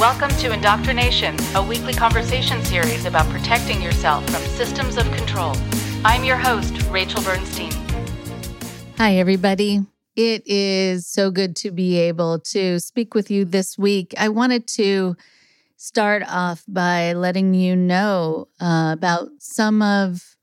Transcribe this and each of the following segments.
Welcome to Indoctrination, a weekly conversation series about protecting yourself from systems of control. I'm your host, Rachel Bernstein. Hi, everybody. It is so good to be able to speak with you this week. I wanted to start off by letting you know uh, about some of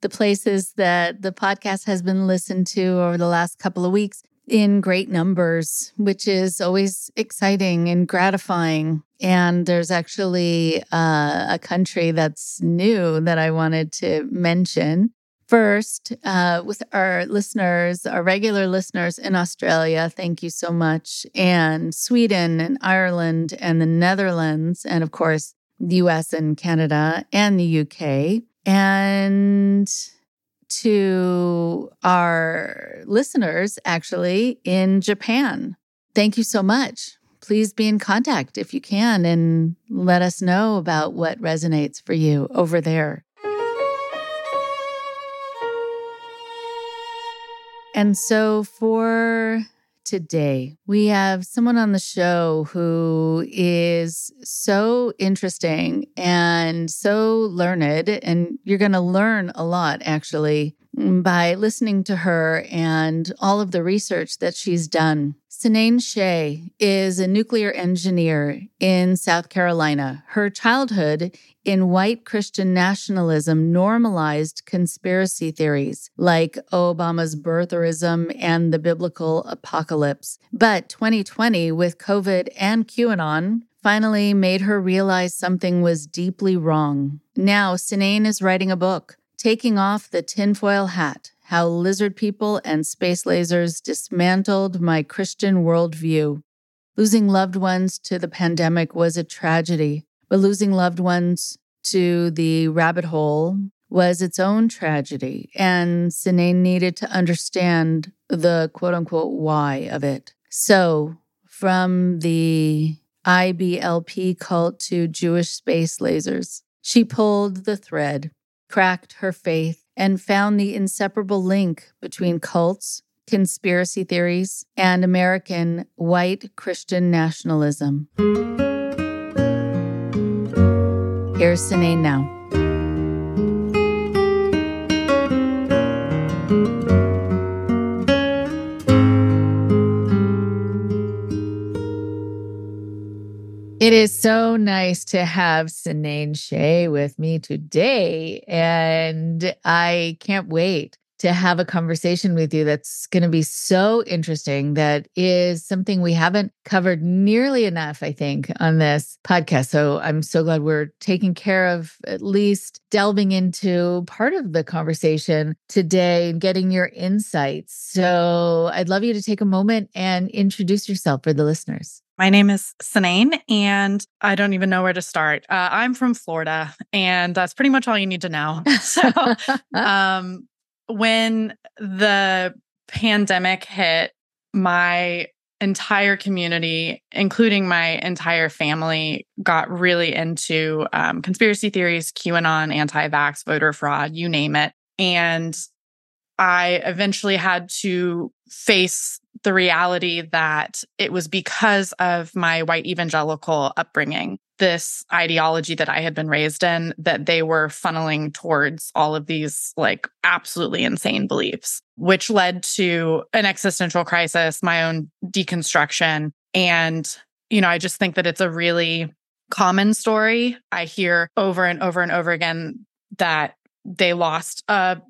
the places that the podcast has been listened to over the last couple of weeks in great numbers, which is always exciting and gratifying. And there's actually uh, a country that's new that I wanted to mention. First, uh, with our listeners, our regular listeners in Australia, thank you so much. And Sweden and Ireland and the Netherlands, and of course, the US and Canada and the UK. And to our listeners actually in Japan. Thank you so much. Please be in contact if you can and let us know about what resonates for you over there. And so for today, we have someone on the show who is so interesting and so learned. And you're going to learn a lot actually by listening to her and all of the research that she's done. Cynane Shay is a nuclear engineer in South Carolina. Her childhood in white Christian nationalism normalized conspiracy theories like Obama's birtherism and the biblical apocalypse. But 2020, with COVID and QAnon, finally made her realize something was deeply wrong. Now, Cynane is writing a book, Taking Off the Tinfoil Hat how lizard people and space lasers dismantled my Christian worldview. Losing loved ones to the pandemic was a tragedy, but losing loved ones to the rabbit hole was its own tragedy. And Cynane needed to understand the quote unquote why of it. So, from the IBLP cult to Jewish space lasers, she pulled the thread, cracked her faith, and found the inseparable link between cults, conspiracy theories, and American white Christian nationalism. Here's Cynane now. It is so nice to have Cynane Shay with me today. And I can't wait to have a conversation with you that's going to be so interesting. That is something we haven't covered nearly enough, I think, on this podcast. So I'm so glad we're taking care of at least delving into part of the conversation today and getting your insights. So I'd love you to take a moment and introduce yourself for the listeners. My name is Cynane, and I don't even know where to start. Uh, I'm from Florida, and that's pretty much all you need to know. so, um, when the pandemic hit, my entire community, including my entire family, got really into um, conspiracy theories, QAnon, anti vax, voter fraud, you name it. And I eventually had to face the reality that it was because of my white evangelical upbringing, this ideology that I had been raised in, that they were funneling towards all of these like absolutely insane beliefs, which led to an existential crisis, my own deconstruction. And, you know, I just think that it's a really common story. I hear over and over and over again that they lost a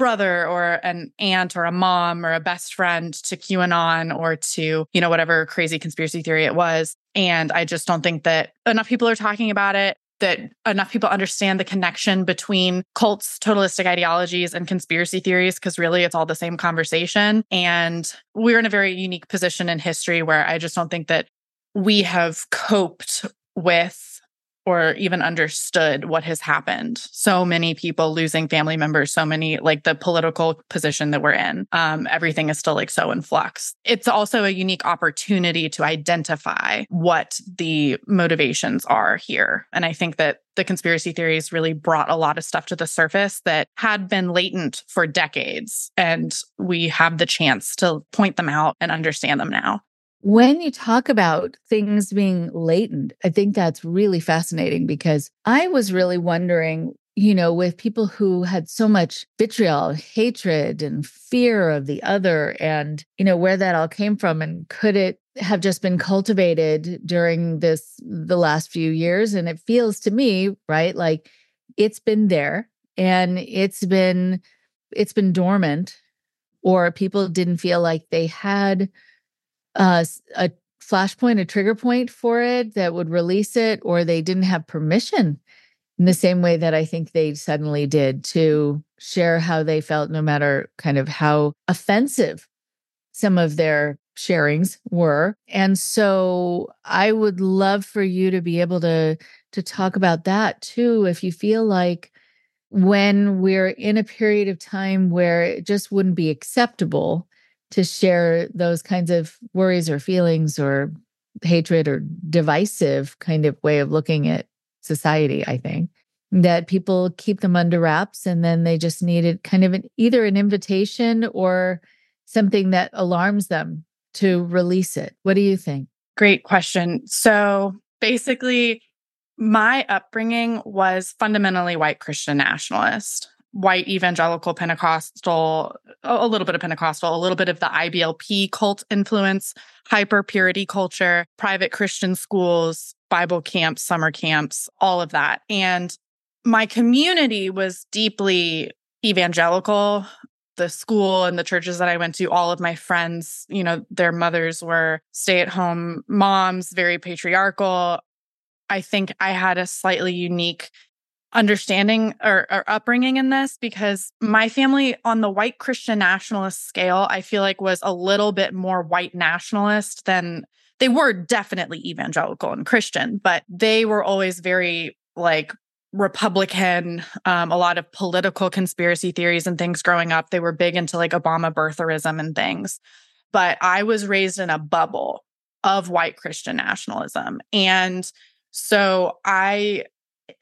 brother or an aunt or a mom or a best friend to QAnon or to, you know, whatever crazy conspiracy theory it was. And I just don't think that enough people are talking about it, that enough people understand the connection between cults, totalistic ideologies, and conspiracy theories, because really it's all the same conversation. And we're in a very unique position in history where I just don't think that we have coped with or even understood what has happened. So many people losing family members, so many like the political position that we're in. Um, everything is still like so in flux. It's also a unique opportunity to identify what the motivations are here. And I think that the conspiracy theories really brought a lot of stuff to the surface that had been latent for decades. And we have the chance to point them out and understand them now. When you talk about things being latent, I think that's really fascinating because I was really wondering, you know, with people who had so much vitriol, hatred, and fear of the other, and, you know, where that all came from. And could it have just been cultivated during this, the last few years? And it feels to me, right, like it's been there and it's been, it's been dormant, or people didn't feel like they had uh, a flashpoint, a trigger point for it that would release it, or they didn't have permission in the same way that I think they suddenly did to share how they felt, no matter kind of how offensive some of their sharings were. And so I would love for you to be able to to talk about that too if you feel like when we're in a period of time where it just wouldn't be acceptable to share those kinds of worries or feelings or hatred or divisive kind of way of looking at society, I think. That people keep them under wraps and then they just needed kind of an, either an invitation or something that alarms them to release it. What do you think? Great question. So basically, my upbringing was fundamentally white Christian nationalist white evangelical Pentecostal, a little bit of Pentecostal, a little bit of the IBLP cult influence, hyper purity culture, private Christian schools, Bible camps, summer camps, all of that. And my community was deeply evangelical. The school and the churches that I went to, all of my friends, you know, their mothers were stay at home moms, very patriarchal. I think I had a slightly unique understanding or, or, upbringing in this because my family on the white Christian nationalist scale, I feel like was a little bit more white nationalist than they were definitely evangelical and Christian, but they were always very like Republican, um, a lot of political conspiracy theories and things growing up. They were big into like Obama birtherism and things. But I was raised in a bubble of white Christian nationalism. And so I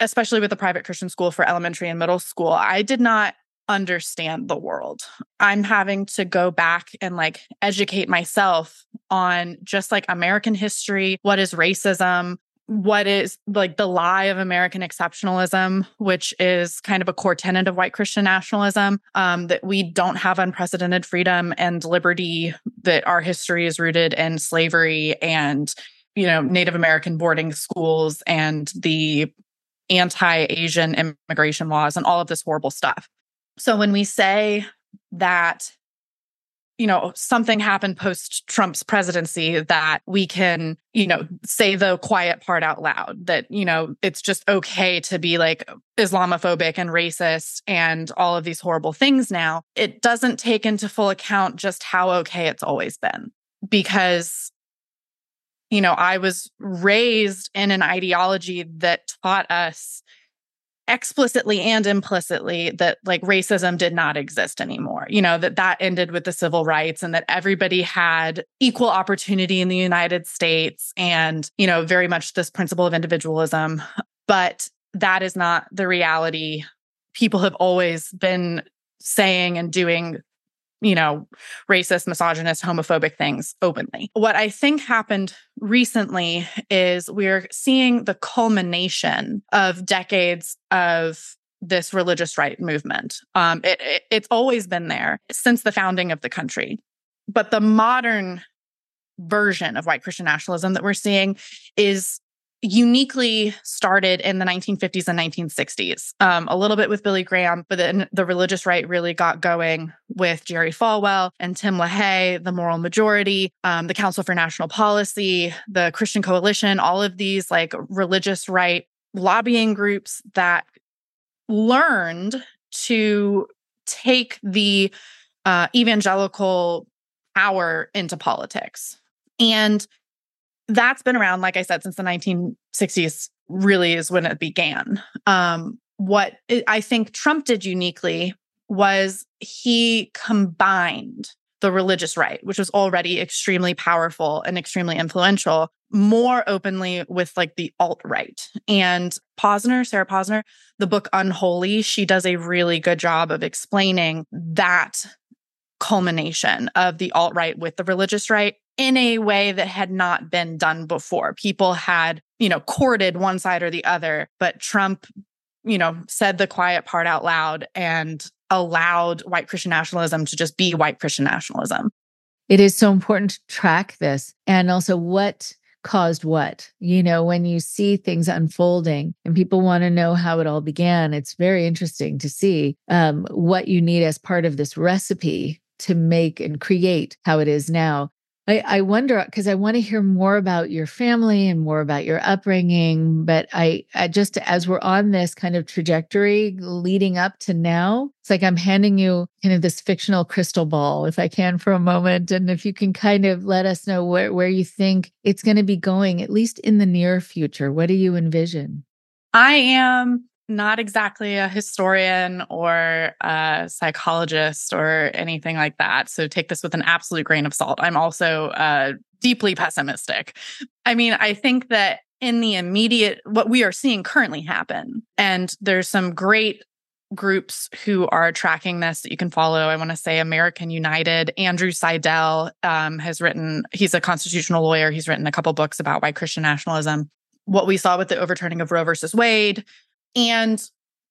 especially with the private Christian school for elementary and middle school, I did not understand the world. I'm having to go back and like educate myself on just like American history, what is racism, what is like the lie of American exceptionalism, which is kind of a core tenet of white Christian nationalism, um, that we don't have unprecedented freedom and liberty, that our history is rooted in slavery and you know Native American boarding schools and the anti Asian immigration laws and all of this horrible stuff. So when we say that, you know, something happened post Trump's presidency that we can, you know, say the quiet part out loud that, you know, it's just okay to be like Islamophobic and racist and all of these horrible things now, it doesn't take into full account just how okay it's always been. Because you know, I was raised in an ideology that taught us explicitly and implicitly that like racism did not exist anymore. You know that that ended with the civil rights and that everybody had equal opportunity in the united states and you know very much this principle of individualism. But that is not the reality people have always been saying and doing you know, racist, misogynist, homophobic things openly. What I think happened recently is we're seeing the culmination of decades of this religious right movement. Um, it, it, it's always been there since the founding of the country. But the modern version of white Christian nationalism that we're seeing is uniquely started in the 1950s and 1960s. Um, a little bit with Billy Graham, but then the religious right really got going with Jerry Falwell and Tim LaHaye, the Moral Majority, um, the Council for National Policy, the Christian Coalition, all of these like religious right lobbying groups that learned to take the uh, evangelical power into politics. And that's been around, like I said, since the 1960s, really is when it began. Um, what I think Trump did uniquely was he combined the religious right, which was already extremely powerful and extremely influential, more openly with like the alt right. And Posner, Sarah Posner, the book Unholy, she does a really good job of explaining that culmination of the alt right with the religious right in a way that had not been done before. People had, you know, courted one side or the other, but Trump, you know, said the quiet part out loud and allowed white Christian nationalism to just be white Christian nationalism. It is so important to track this and also what caused what. You know, when you see things unfolding and people want to know how it all began, it's very interesting to see um, what you need as part of this recipe to make and create how it is now. I, I wonder because I want to hear more about your family and more about your upbringing. But I, I just as we're on this kind of trajectory leading up to now, it's like I'm handing you kind of this fictional crystal ball, if I can, for a moment. And if you can kind of let us know where, where you think it's going to be going, at least in the near future, what do you envision? I am not exactly a historian or a psychologist or anything like that. So take this with an absolute grain of salt. I'm also uh, deeply pessimistic. I mean, I think that in the immediate, what we are seeing currently happen, and there's some great groups who are tracking this that you can follow. I want to say American United. Andrew Seidel um, has written, he's a constitutional lawyer. He's written a couple books about white Christian nationalism. What we saw with the overturning of Roe versus Wade, and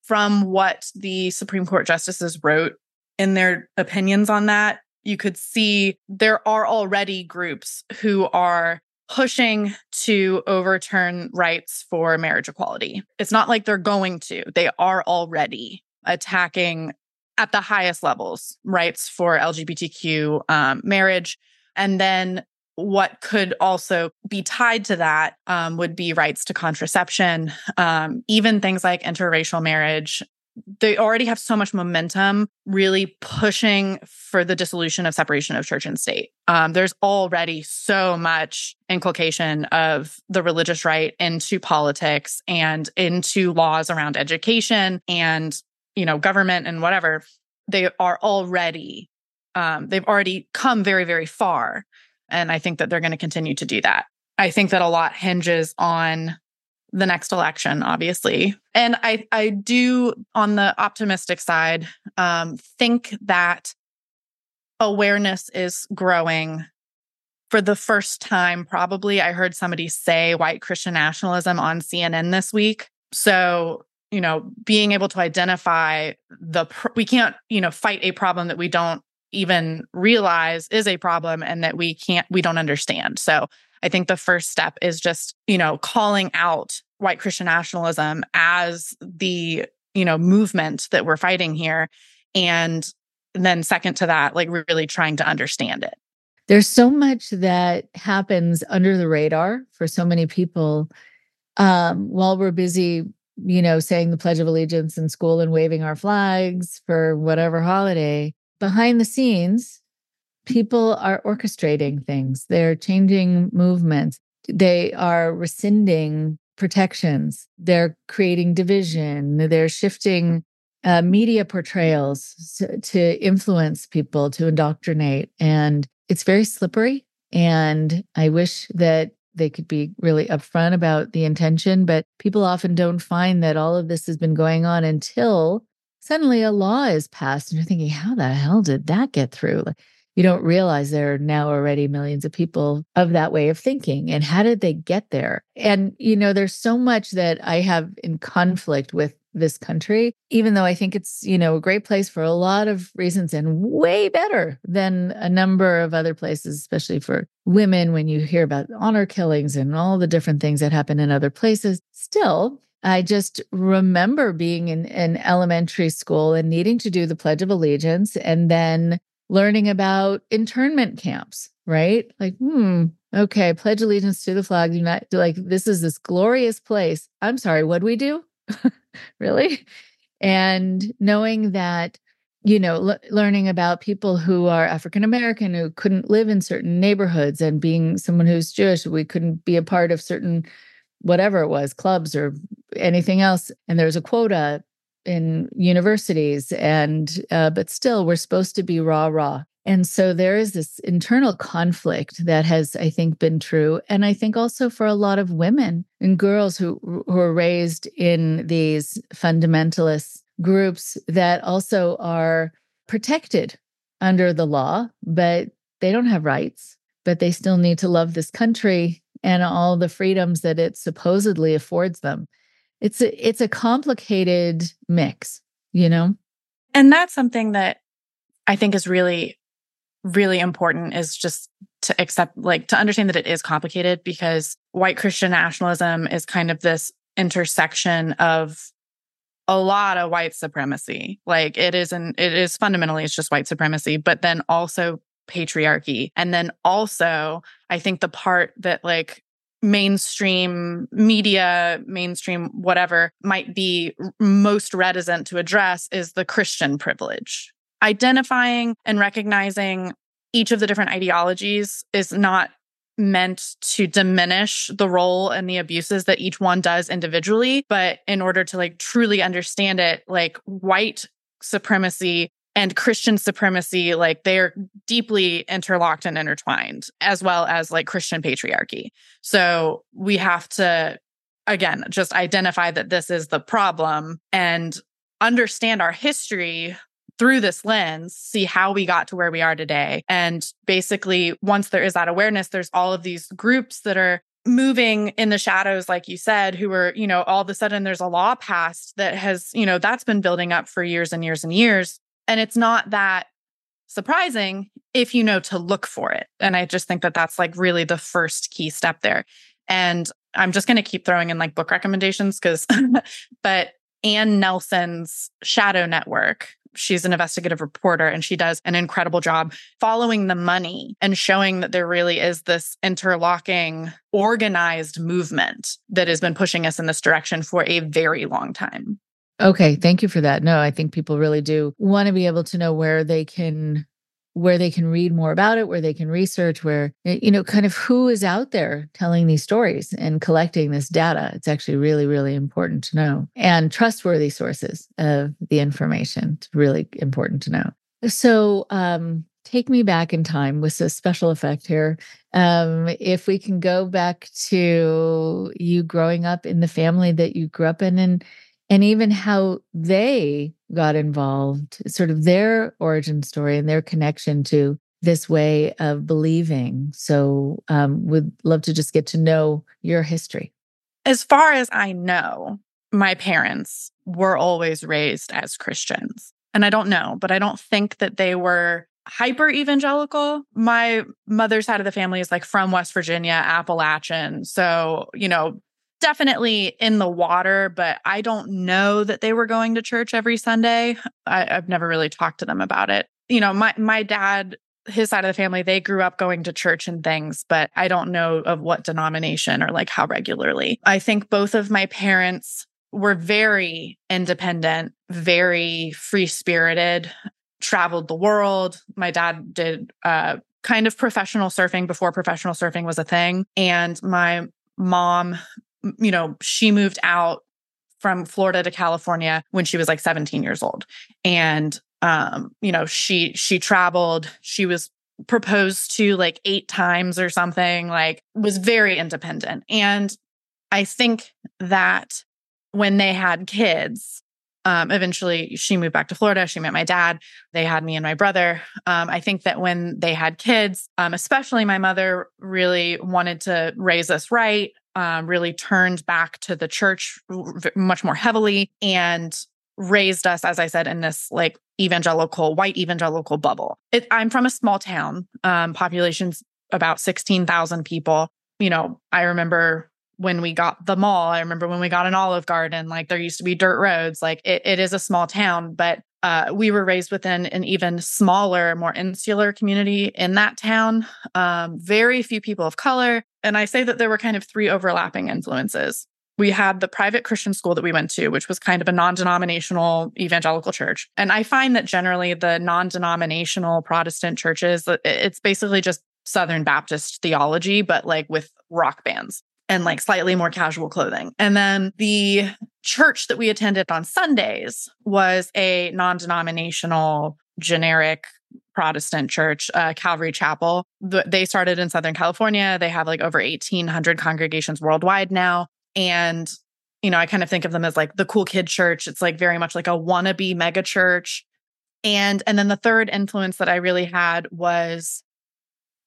from what the Supreme Court justices wrote in their opinions on that, you could see there are already groups who are pushing to overturn rights for marriage equality. It's not like they're going to, they are already attacking at the highest levels rights for LGBTQ um, marriage. And then what could also be tied to that um, would be rights to contraception, um, even things like interracial marriage. They already have so much momentum, really pushing for the dissolution of separation of church and state. Um, there's already so much inculcation of the religious right into politics and into laws around education and you know government and whatever. They are already um, they've already come very very far and I think that they're going to continue to do that. I think that a lot hinges on the next election, obviously. And I, I do, on the optimistic side, um, think that awareness is growing. For the first time, probably, I heard somebody say white Christian nationalism on CNN this week. So, you know, being able to identify the, we can't, you know, fight a problem that we don't even realize is a problem and that we can't we don't understand. So i think the first step is just you know calling out white christian nationalism as the you know movement that we're fighting here. And then second to that like really trying to understand it. There's so much that happens under the radar for so many people um, while we're busy you know saying the pledge of allegiance in school and waving our flags for whatever holiday behind the scenes, people are orchestrating things, they're changing movements, they are rescinding protections, they're creating division, they're shifting uh, media portrayals to, to influence people, to indoctrinate. And it's very slippery. And I wish that they could be really upfront about the intention, but people often don't find that all of this has been going on until suddenly a law is passed and you're thinking how the hell did that get through? You don't realize there are now already millions of people of that way of thinking and how did they get there? And you know there's so much that i have in conflict with this country even though i think it's you know a great place for a lot of reasons and way better than a number of other places especially for women when you hear about honor killings and all the different things that happen in other places. Still I just remember being in, in elementary school and needing to do the Pledge of Allegiance and then learning about internment camps, right? Like, hmm, okay, pledge allegiance to the flag. United, like, this is this glorious place. I'm sorry, what do we do? really? And knowing that, you know, learning about people who are African American who couldn't live in certain neighborhoods and being someone who's Jewish, we couldn't be a part of certain whatever it was, clubs or anything else. And there's a quota in universities, and uh, but still, we're supposed to be raw, raw. And so there is this internal conflict that has, I think, been true. And I think also for a lot of women and girls who, who are raised in these fundamentalist groups that also are protected under the law, but they don't have rights but they still need to love this country and all the freedoms that it supposedly affords them. It's a it's a complicated mix, you know? And that's something that I think is really really important is just to accept like to understand that it is complicated because white Christian nationalism is kind of this intersection of a lot of white supremacy. Like it isn't, it is fundamentally, it's just white supremacy, but then also patriarchy. And then also, I think the part that like mainstream media, mainstream whatever might be most reticent to address is the Christian privilege. Identifying and recognizing each of the different ideologies is not meant to diminish the role and the abuses that each one does individually but in order to like truly understand it like white supremacy and christian supremacy like they're deeply interlocked and intertwined as well as like christian patriarchy so we have to again just identify that this is the problem and understand our history through this lens, see how we got to where we are today. And basically, once there is that awareness, there's all of these groups that are moving in the shadows, like you said, who are, you know, all of a sudden there's a law passed that has, you know, that's been building up for years and years and years. And it's not that surprising if you know to look for it. And I just think that that's like really the first key step there. And I'm just going to keep throwing in like book recommendations because, but Anne Nelson's Shadow Network, she's an investigative reporter and she does an incredible job following the money and showing that there really is this interlocking organized movement that has been pushing us in this direction for a very long time. Okay, thank you for that. No, I think people really do want to be able to know where they can where they can read more about it, where they can research, where, eh, you know, kind of who is out there telling these stories and collecting this data. It's actually really, really important to know and trustworthy sources of the information. It's really important to know. So, um, take me back in time with a special effect here. Um, if we can go back to you growing up in the family that you grew up in and and even how they got involved, sort of their origin story and their connection to this way of believing. So, um, would love to just get to know your history. As far as I know, my parents were always raised as Christians. And I don't know, but I don't think that they were hyper evangelical. My mother's side of the family is like from West Virginia, Appalachian. So, you know, definitely in the water, but I don't know that they were going to church every Sunday. I, have never really talked to them about it. You know, my my dad, his side of the family, they grew up going to church and things, but I don't know of what denomination or like how regularly. I think both of my parents were very independent, very free spirited, traveled the world. My dad did uh, kind of professional surfing before professional surfing was a thing. And my mom you know, she moved out from Florida to California when she was like 17 years old. And um, you know, she she traveled, she was proposed to like 8 times or something, like was very independent. And I think that when they had kids, um, eventually she moved back to Florida. She met my dad. They had me and my brother. Um, I think that when they had kids, um, especially my mother really wanted to raise us right um, really turned back to the church much more heavily and raised us, as I said, in this like evangelical, white evangelical bubble. It, I'm from a small town, um, population's about 16,000 people. You know, I remember when we got the mall, I remember when we got an Olive Garden, like there used to be dirt roads. Like it, it is a small town, but uh, we were raised within an even smaller, more insular community in that town. Um, very few people of color. And I say that there were kind of three overlapping influences. We had the private Christian school that we went to, which was kind of a non denominational evangelical church. And I find that generally the non denominational Protestant churches, it's basically just Southern Baptist theology, but like with rock bands and like slightly more casual clothing. And then the church that we attended on Sundays was a non denominational, generic Protestant church, uh, Calvary Chapel. They started in Southern California. They have like over 1,800 congregations worldwide now. And, you know, I kind of think of them as like the cool kid church. It's like very much like a wannabe mega church. And, and then the third influence that I really had was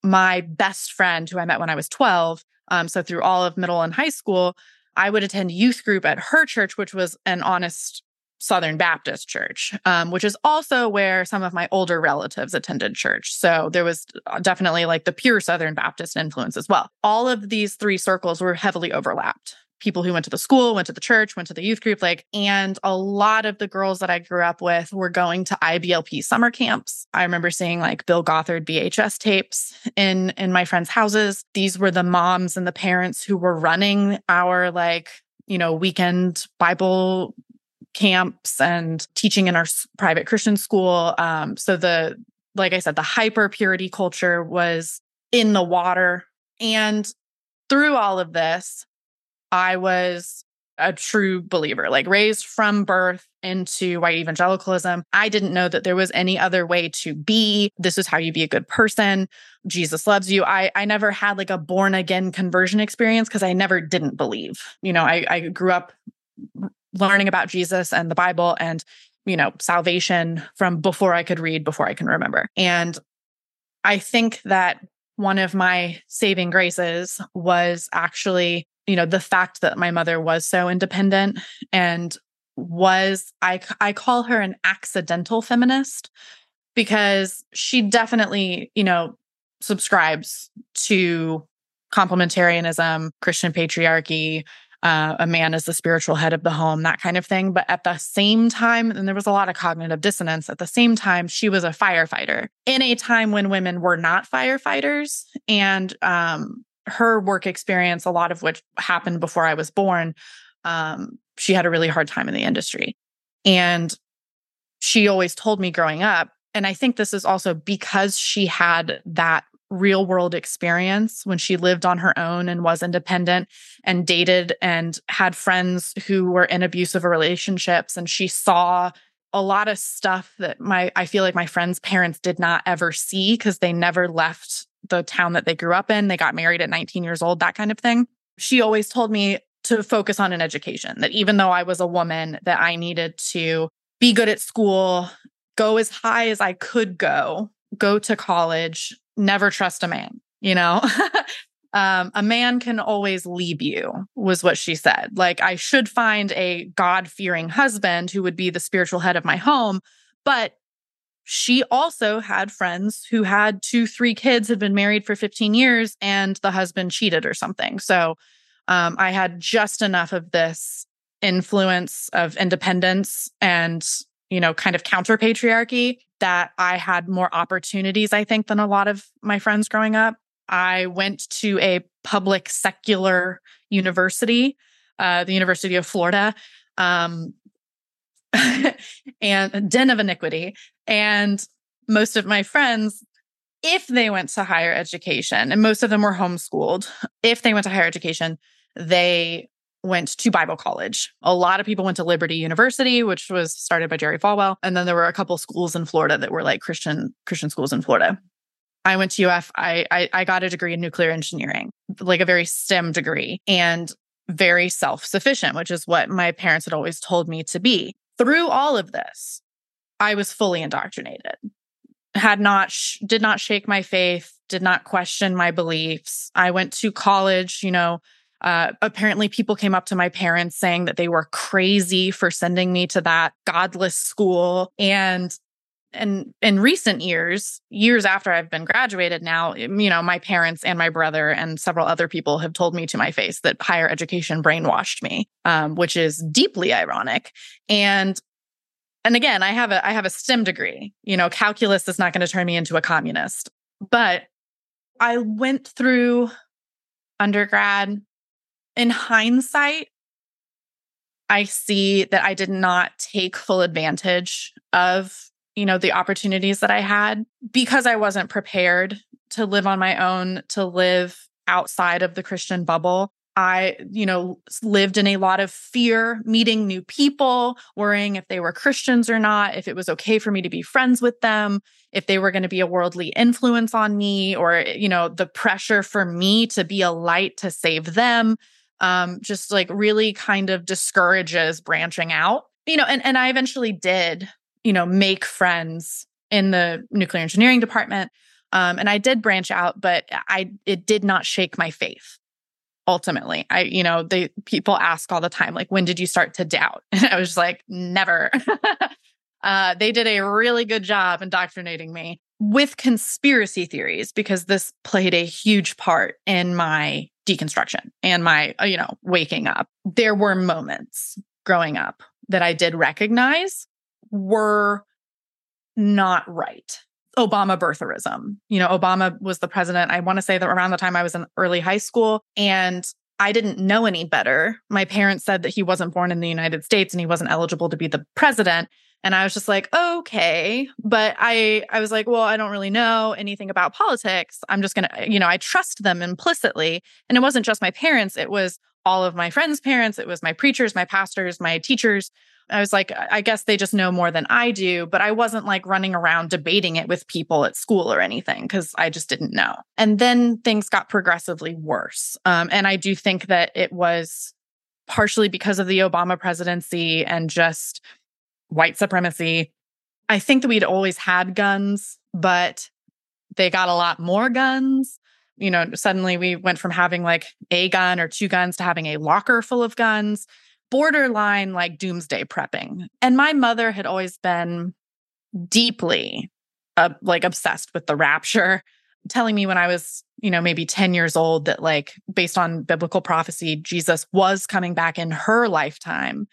my best friend who I met when I was 12, um, so through all of middle and high school, I would attend youth group at her church, which was an honest Southern Baptist church, um, which is also where some of my older relatives attended church. So there was uh, definitely like the pure Southern Baptist influence as well. All of these three circles were heavily overlapped people who went to the school, went to the church, went to the youth group, like, and a lot of the girls that I grew up with were going to IBLP summer camps. I remember seeing like Bill Gothard VHS tapes in in my friends' houses. These were the moms and the parents who were running our like, you know, weekend Bible camps and teaching in our private Christian school. Um, so the like I said, the hyper purity culture was in the water. And through all of this, I was a true believer, like raised from birth into white evangelicalism. I didn't know that there was any other way to be. This is how you be a good person. Jesus loves you. I I never had like a born again conversion experience because I never didn't believe. You know, I I grew up learning about Jesus and the Bible and you know, salvation from before I could read, before I can remember. And I think that one of my saving graces was actually you know the fact that my mother was so independent and was i i call her an accidental feminist because she definitely you know subscribes to complementarianism christian patriarchy uh, a man is the spiritual head of the home, that kind of thing. But at the same time, and there was a lot of cognitive dissonance, at the same time, she was a firefighter in a time when women were not firefighters. And um, her work experience, a lot of which happened before I was born, um, she had a really hard time in the industry. And she always told me growing up, and I think this is also because she had that real world experience when she lived on her own and was independent and dated and had friends who were in abusive relationships. And she saw a lot of stuff that my, I feel like my friends' parents did not ever see because they never left the town that they grew up in. They got married at 19 years old, that kind of thing. She always told me to focus on an education, that even though I was a woman, that I needed to be good at school, go as high as I could go, go to college, never trust a man, you know? um, a man can always leave you, was what she said. Like, I should find a God fearing husband who would be the spiritual head of my home, but she also had friends who had two, three kids, had been married for 15 years, and the husband cheated or something. So um, I had just enough of this influence of independence and, you know, kind of counter patriarchy that I had more opportunities, I think, than a lot of my friends growing up. I went to a public secular university, uh, the University of Florida. Um, and a den of iniquity. And most of my friends, if they went to higher education, and most of them were homeschooled, if they went to higher education, they went to Bible college. A lot of people went to Liberty University, which was started by Jerry Falwell, and then there were a couple schools in Florida that were like Christian Christian schools in Florida. I went to UF. I, I I got a degree in nuclear engineering, like a very STEM degree, and very self sufficient, which is what my parents had always told me to be through all of this, I was fully indoctrinated. Had not, sh- did not shake my faith, did not question my beliefs. I went to college, you know, uh, apparently people came up to my parents saying that they were crazy for sending me to that godless school. And and in recent years, years after I've been graduated now, you know, my parents and my brother and several other people have told me to my face that higher education brainwashed me, um, which is deeply ironic. And and again, I have a I have a STEM degree. You know, calculus is not going to turn me into a communist. But I went through undergrad. In hindsight, I see that I did not take full advantage of you know, the opportunities that I had because I wasn't prepared to live on my own, to live outside of the Christian bubble. I, you know, lived in a lot of fear, meeting new people, worrying if they were Christians or not, if it was okay for me to be friends with them, if they were going to be a worldly influence on me, or, you know, the pressure for me to be a light to save them, um, just like really kind of discourages branching out. You know, and, and I eventually did you know, make friends in the nuclear engineering department. Um, and I did branch out, but I it did not shake my faith. Ultimately, I you know they people ask all the time like when did you start to doubt? And I was like never. uh, they did a really good job indoctrinating me with conspiracy theories because this played a huge part in my deconstruction and my uh, you know waking up. There were moments growing up that I did recognize were not right. Obama birtherism. You know, Obama was the president. I want to say that around the time I was in early high school and I didn't know any better. My parents said that he wasn't born in the United States and he wasn't eligible to be the president. And I was just like, okay. But I I was like, well, I don't really know anything about politics. I'm just gonna, you know, I trust them implicitly. And it wasn't just my parents, it was all of my friends' parents, it was my preachers, my pastors, my teachers, I was like, I guess they just know more than I do. But I wasn't like running around debating it with people at school or anything because I just didn't know. And then things got progressively worse. Um, and I do think that it was partially because of the Obama presidency and just white supremacy. I think that we'd always had guns, but they got a lot more guns. You know, suddenly we went from having like a gun or two guns to having a locker full of guns borderline like doomsday prepping. And my mother had always been deeply uh, like obsessed with the rapture, telling me when I was, you know, maybe 10 years old that like based on biblical prophecy, Jesus was coming back in her lifetime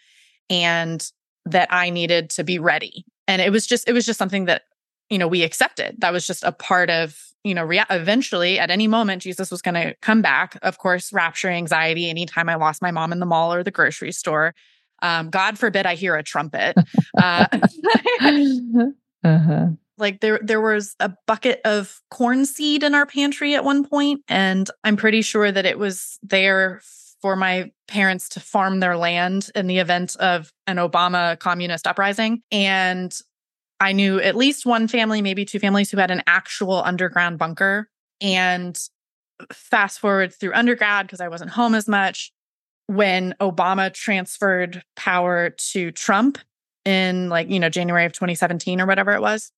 and that I needed to be ready. And it was just it was just something that you know we accepted. That was just a part of you know, rea- eventually at any moment, Jesus was going to come back. Of course, rapture anxiety anytime I lost my mom in the mall or the grocery store. Um, God forbid I hear a trumpet. Uh, uh-huh. Like there, there was a bucket of corn seed in our pantry at one point, and I'm pretty sure that it was there for my parents to farm their land in the event of an Obama communist uprising. And I knew at least one family, maybe two families who had an actual underground bunker. And fast forward through undergrad, because I wasn't home as much, when Obama transferred power to Trump in like, you know, January of 2017 or whatever it was,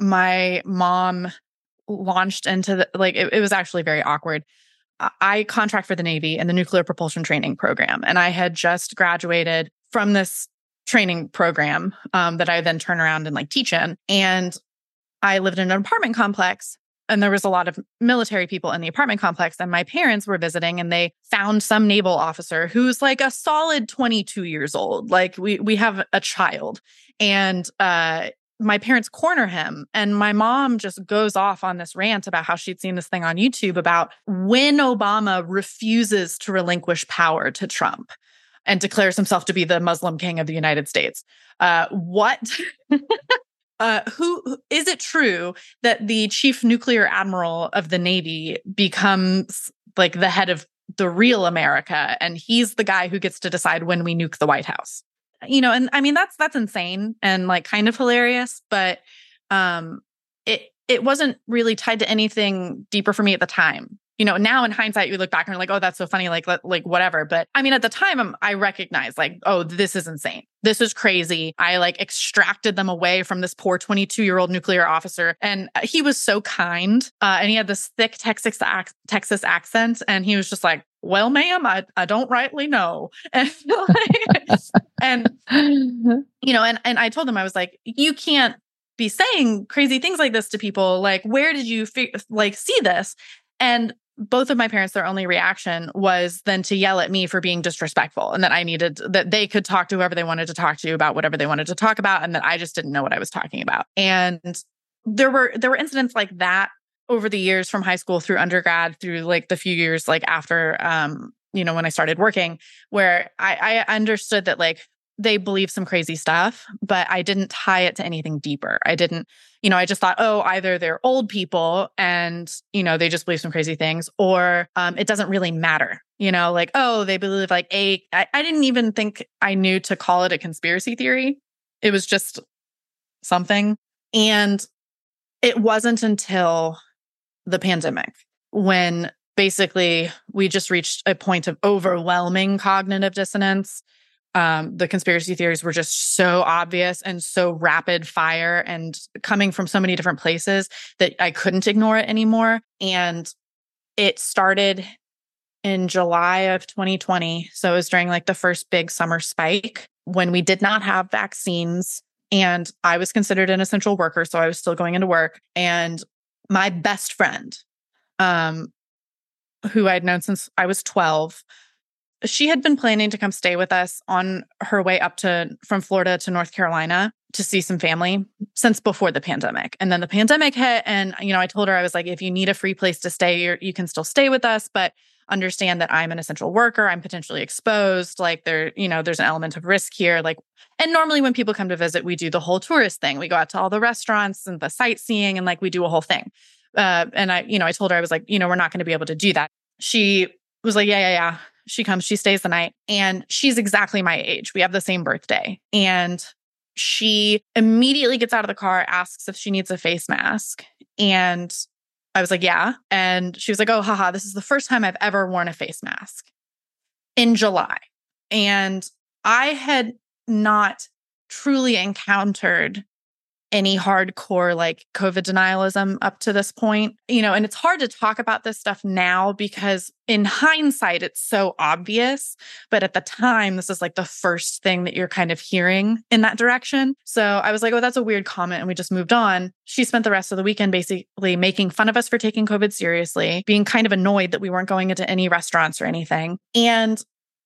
my mom launched into the like, it, it was actually very awkward. I contract for the Navy and the nuclear propulsion training program. And I had just graduated from this training program um, that I then turn around and like teach in. And I lived in an apartment complex and there was a lot of military people in the apartment complex and my parents were visiting and they found some naval officer who's like a solid 22 years old. Like we we have a child. And uh my parents corner him and my mom just goes off on this rant about how she'd seen this thing on YouTube about when Obama refuses to relinquish power to Trump and declares himself to be the Muslim king of the United States. Uh, what? uh, who is it true that the chief nuclear admiral of the Navy becomes like the head of the real America, and he's the guy who gets to decide when we nuke the White House? You know, and I mean that's that's insane and like kind of hilarious, but um, it it wasn't really tied to anything deeper for me at the time you know, now in hindsight, you look back and you're like, oh, that's so funny, like, like whatever. But I mean, at the time, I'm, I recognize like, oh, this is insane. This is crazy. I like extracted them away from this poor 22 year old nuclear officer, and uh, he was so kind, uh, and he had this thick Texas ac- Texas accent, and he was just like, well, ma'am, I, I don't rightly know. And, like, and you know, and and I told him I was like, you can't be saying crazy things like this to people. Like, where did you fi- like see this? And both of my parents, their only reaction was then to yell at me for being disrespectful and that I needed that they could talk to whoever they wanted to talk to about whatever they wanted to talk about and that I just didn't know what I was talking about. And there were there were incidents like that over the years from high school through undergrad through like the few years like after um you know when I started working where I I understood that like they believe some crazy stuff, but I didn't tie it to anything deeper. I didn't, you know, I just thought, oh, either they're old people and, you know, they just believe some crazy things, or um, it doesn't really matter. You know, like, oh, they believe like a, I, I didn't even think I knew to call it a conspiracy theory. It was just something. And it wasn't until the pandemic when basically we just reached a point of overwhelming cognitive dissonance um, the conspiracy theories were just so obvious and so rapid fire and coming from so many different places that I couldn't ignore it anymore. And it started in July of 2020. So it was during like the first big summer spike when we did not have vaccines. And I was considered an essential worker. So I was still going into work. And my best friend, um, who I'd known since I was 12, she had been planning to come stay with us on her way up to from Florida to North Carolina to see some family since before the pandemic. And then the pandemic hit and you know, I told her I was like if you need a free place to stay, you can still stay with us, but understand that I'm an essential worker, I'm potentially exposed, like there, you know, there's an element of risk here like and normally when people come to visit, we do the whole tourist thing. We go out to all the restaurants and the sightseeing and like we do a whole thing. Uh, and I, you know, I told her I was like, you know, we're not going to be able to do that. She was like, yeah, yeah, yeah. She comes, she stays the night, and she's exactly my age. We have the same birthday. And she immediately gets out of the car, asks if she needs a face mask. And I was like, yeah. And she was like, oh, haha, this is the first time I've ever worn a face mask in July. And I had not truly encountered any hardcore like COVID denialism up to this point. You know, and it's hard to talk about this stuff now because in hindsight, it's so obvious. But at the time, this is like the first thing that you're kind of hearing in that direction. So I was like, oh, that's a weird comment. And we just moved on. She spent the rest of the weekend basically making fun of us for taking COVID seriously, being kind of annoyed that we weren't going into any restaurants or anything. And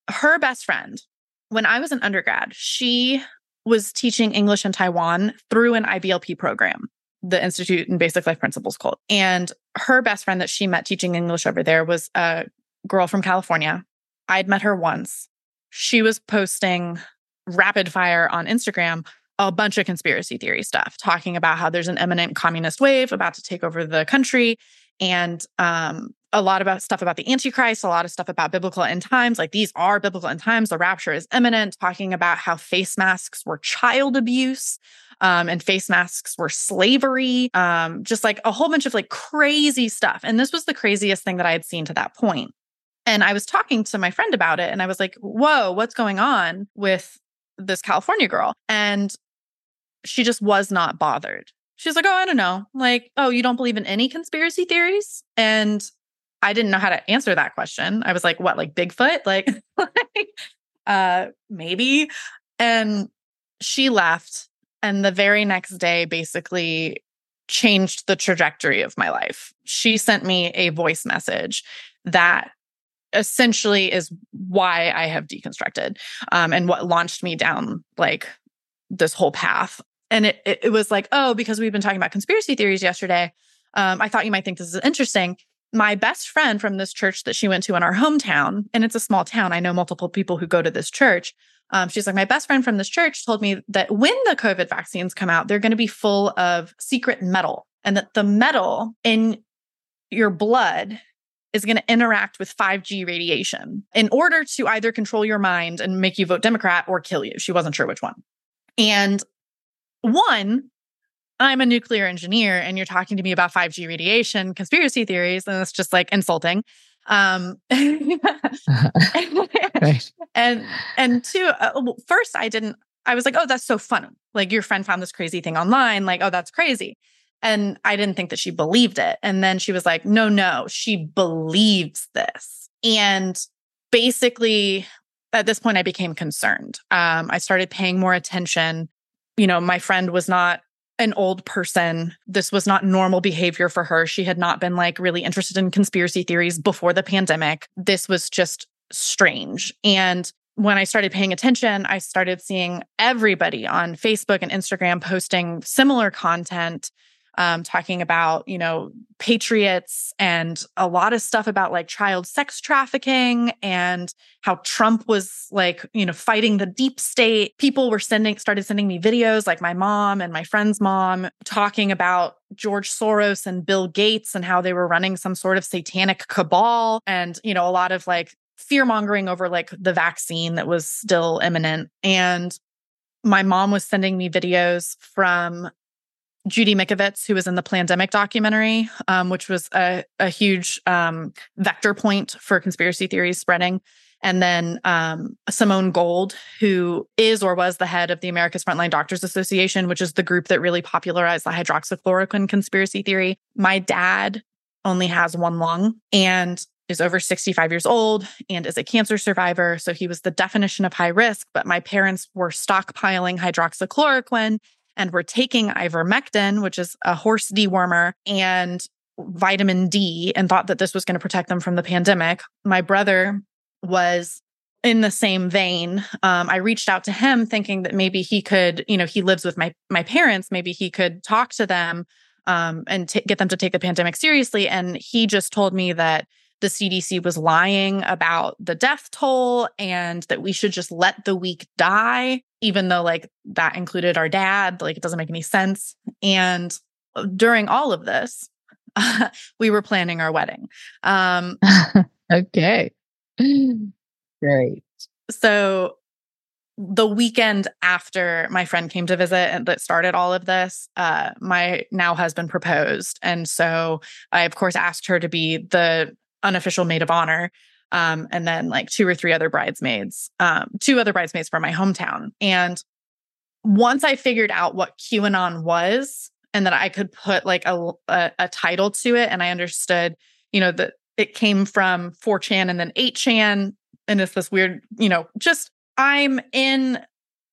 her best friend, when I was an undergrad, she was teaching English in Taiwan through an IBLP program, the Institute in Basic Life Principles called. And her best friend that she met teaching English over there was a girl from California. I'd met her once. She was posting rapid fire on Instagram a bunch of conspiracy theory stuff, talking about how there's an imminent communist wave about to take over the country and um, a lot about stuff about the Antichrist, a lot of stuff about biblical end times. Like these are biblical end times. The rapture is imminent, talking about how face masks were child abuse. Um, and face masks were slavery, um, just like a whole bunch of like crazy stuff. And this was the craziest thing that I had seen to that point. And I was talking to my friend about it, and I was like, whoa, what's going on with this California girl? And she just was not bothered. She's like, oh, I don't know. Like, oh, you don't believe in any conspiracy theories? And I didn't know how to answer that question. I was like, what, like Bigfoot? Like, uh, maybe. And she left. And the very next day, basically changed the trajectory of my life. She sent me a voice message that essentially is why I have deconstructed um, and what launched me down like this whole path. And it, it, it was like, oh, because we've been talking about conspiracy theories yesterday. Um, I thought you might think this is interesting my best friend from this church that she went to in our hometown, and it's a small town. I know multiple people who go to this church. Um, she's like, my best friend from this church told me that when the COVID vaccines come out, they're going to be full of secret metal, and that the metal in your blood is going to interact with 5G radiation in order to either control your mind and make you vote Democrat or kill you. She wasn't sure which one. And one, I'm a nuclear engineer and you're talking to me about 5G radiation conspiracy theories, and it's just like insulting. Um, right. and and two, uh, first I didn't. I was like, oh, that's so funny. Like your friend found this crazy thing online. Like, oh, that's crazy. And I didn't think that she believed it. And then she was like, no, no, she believes this. And basically, at this point, I became concerned. Um, I started paying more attention. You know, my friend was not an old person. This was not normal behavior for her. She had not been like really interested in conspiracy theories before the pandemic. This was just strange. And when I started paying attention, I started seeing everybody on Facebook and Instagram posting similar content um, talking about, you know, patriots and a lot of stuff about like child sex trafficking and how Trump was like, you know, fighting the deep state. People were sending, started sending me videos like my mom and my friend's mom talking about George Soros and Bill Gates and how they were running some sort of satanic cabal and, you know, a lot of like fear mongering over like the vaccine that was still imminent. And my mom was sending me videos from Judy Mikovits, who was in the Plandemic documentary, um, which was a, a huge um, vector point for conspiracy theories spreading. And then um, Simone Gold, who is or was the head of the America's Frontline Doctors Association, which is the group that really popularized the hydroxychloroquine conspiracy theory. My dad only has one lung and is over 65 years old and is a cancer survivor. So he was the definition of high risk, but my parents were stockpiling hydroxychloroquine and we're taking ivermectin, which is a horse dewormer, and vitamin D and thought that this was going to protect them from the pandemic. My brother was in the same vein. Um, I reached out to him thinking that maybe he could, you know, he lives with my my parents, maybe he could talk to them um, and t- get them to take the pandemic seriously. And he just told me that the CDC was lying about the death toll and that we should just let the weak die, even though like that included our dad. Like it doesn't make any sense. And uh, during all of this, we were planning our wedding. Um, okay. Great. So the weekend after my friend came to visit and that started all of this, uh, my now husband proposed. And so I, of course, asked her to be the unofficial maid of honor. Um, and then like two or three other bridesmaids, um, two other bridesmaids from my hometown. And once I figured out what QAnon was and that I could put like a, a, a title to it, and I understood, you know, that it came from 4chan and then 8chan. And it's this weird, you know, just I'm in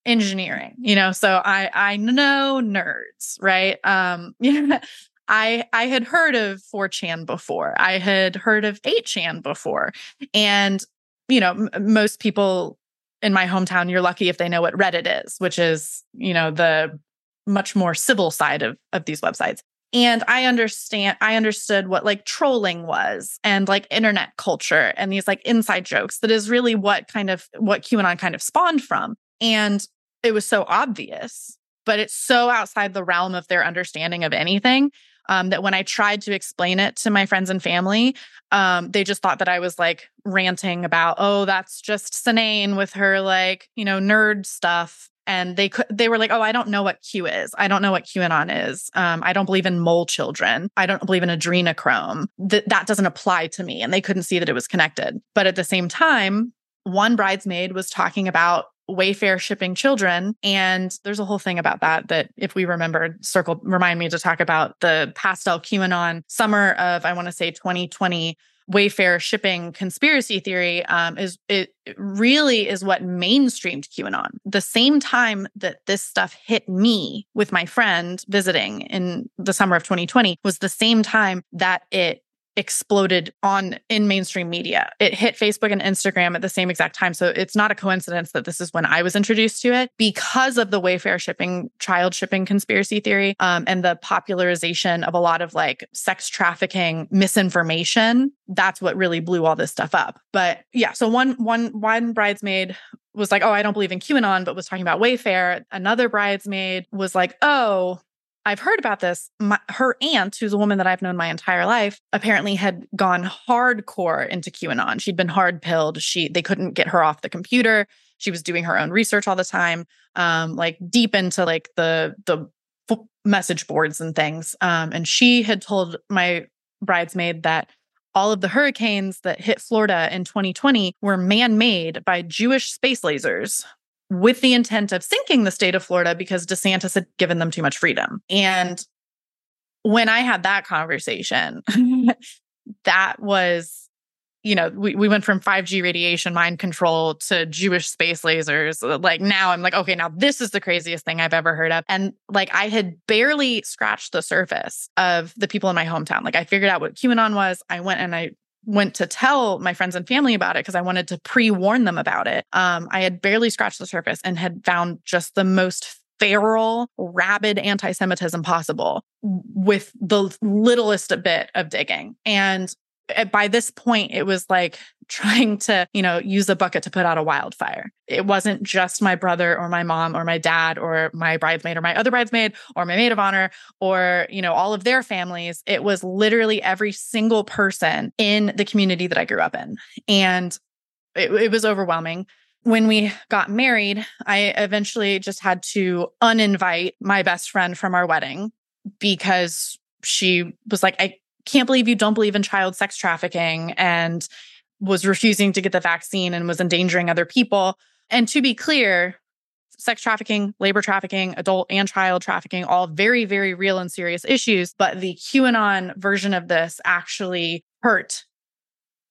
engineering, you know, so I I know nerds, right? Um, yeah, I I had heard of 4chan before. I had heard of 8chan before. And you know, m- most people in my hometown you're lucky if they know what Reddit is, which is, you know, the much more civil side of of these websites. And I understand I understood what like trolling was and like internet culture and these like inside jokes that is really what kind of what QAnon kind of spawned from. And it was so obvious, but it's so outside the realm of their understanding of anything um, that when I tried to explain it to my friends and family, um, they just thought that I was like ranting about, oh, that's just Cynane with her like, you know, nerd stuff. And they could, they were like, oh, I don't know what Q is. I don't know what QAnon is. Um, I don't believe in mole children. I don't believe in adrenochrome. That that doesn't apply to me. And they couldn't see that it was connected. But at the same time, one bridesmaid was talking about Wayfair shipping children. And there's a whole thing about that that if we remember, circle remind me to talk about the pastel QAnon summer of, I want to say 2020 Wayfair shipping conspiracy theory um, is it really is what mainstreamed QAnon. The same time that this stuff hit me with my friend visiting in the summer of 2020 was the same time that it exploded on in mainstream media. It hit Facebook and Instagram at the same exact time. So it's not a coincidence that this is when I was introduced to it because of the Wayfair shipping, child shipping conspiracy theory, um, and the popularization of a lot of like sex trafficking misinformation. That's what really blew all this stuff up. But yeah, so one one one bridesmaid was like, "Oh, I don't believe in QAnon," but was talking about Wayfair. Another bridesmaid was like, "Oh, I've heard about this. My, her aunt, who's a woman that I've known my entire life, apparently had gone hardcore into QAnon. She'd been hard pilled. She they couldn't get her off the computer. She was doing her own research all the time, um, like deep into like the the message boards and things. Um, and she had told my bridesmaid that all of the hurricanes that hit Florida in 2020 were man made by Jewish space lasers with the intent of sinking the state of Florida because DeSantis had given them too much freedom. And when I had that conversation, mm-hmm. that was, you know, we, we went from 5G radiation mind control to Jewish space lasers. Uh, like now I'm like, okay, now this is the craziest thing I've ever heard of. And like I had barely scratched the surface of the people in my hometown. Like I figured out what QAnon was. I went and I went to tell my friends and family about it because I wanted to pre warn them about it. Um, I had barely scratched the surface and had found just the most feral, rabid anti Semitism possible with the littlest bit of digging. And eh, by this point, it was like trying to, you know, use a bucket to put out a wildfire. It wasn't just my brother or my mom or my dad or my bridesmaid or my other bridesmaid or my maid of honor or, you know, all of their families. It was literally every single person in the community that I grew up in. And it, it was overwhelming. When we got married, I eventually just had to uninvite my best friend from our wedding because she was like, I can't believe you don't believe in child sex trafficking and was refusing to get the vaccine and was endangering other people. And to be clear, sex trafficking, labor trafficking, adult and child trafficking, all very, very real and serious issues. But the QAnon version of this actually hurt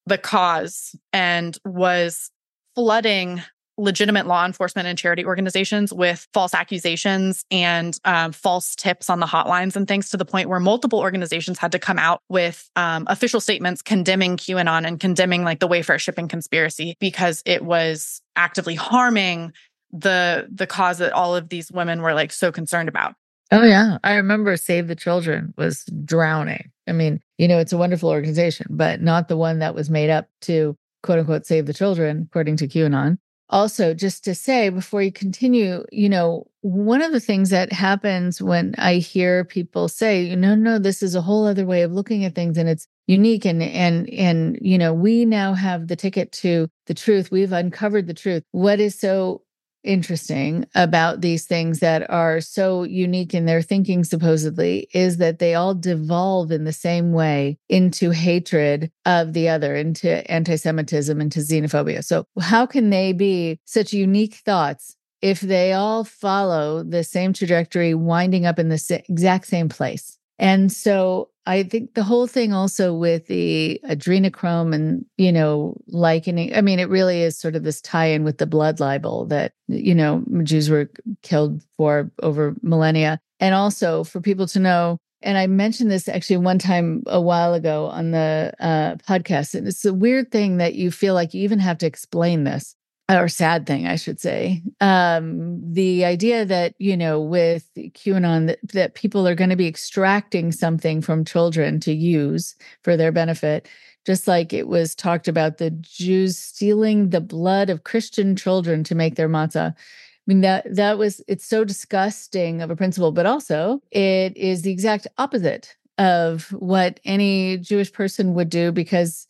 the cause and was flooding legitimate law enforcement and charity organizations with false accusations and um, false tips on the hotlines and things to the point where multiple organizations had to come out with um, official statements condemning QAnon and condemning like the Wayfair shipping conspiracy because it was actively harming the the cause that all of these women were like so concerned about. Oh yeah, I remember Save the Children was drowning. I mean, you know, it's a wonderful organization, but not the one that was made up to quote unquote save the children, according to QAnon. Also, just to say before you continue, you know, one of the things that happens when I hear people say, no, no, this is a whole other way of looking at things and it's unique and and and you know, we now have the ticket to the truth. We've uncovered the truth. What is so interesting about these things that are so unique in their thinking, supposedly, is that they all devolve in the same way into hatred of the other, into anti Semitism, into xenophobia. So, how can they be such unique thoughts if they all follow the same trajectory, winding up in the exact same place? And so I think the whole thing also with the adrenochrome and, you know, likening, I mean, it really is sort of this tie in with the blood libel that, you know, Jews were killed for over millennia. And also for people to know, and I mentioned this actually one time a while ago on the uh, podcast. And it's a weird thing that you feel like you even have to explain this or sad thing, I should say. Um, the idea that, you know, with QAnon, that, that people are going to be extracting something from children to use for their benefit, just like it was talked about the Jews stealing the blood of Christian children to make their matzah. I mean that that was it's so disgusting of a principle, but also it is the exact opposite of what any Jewish person would do because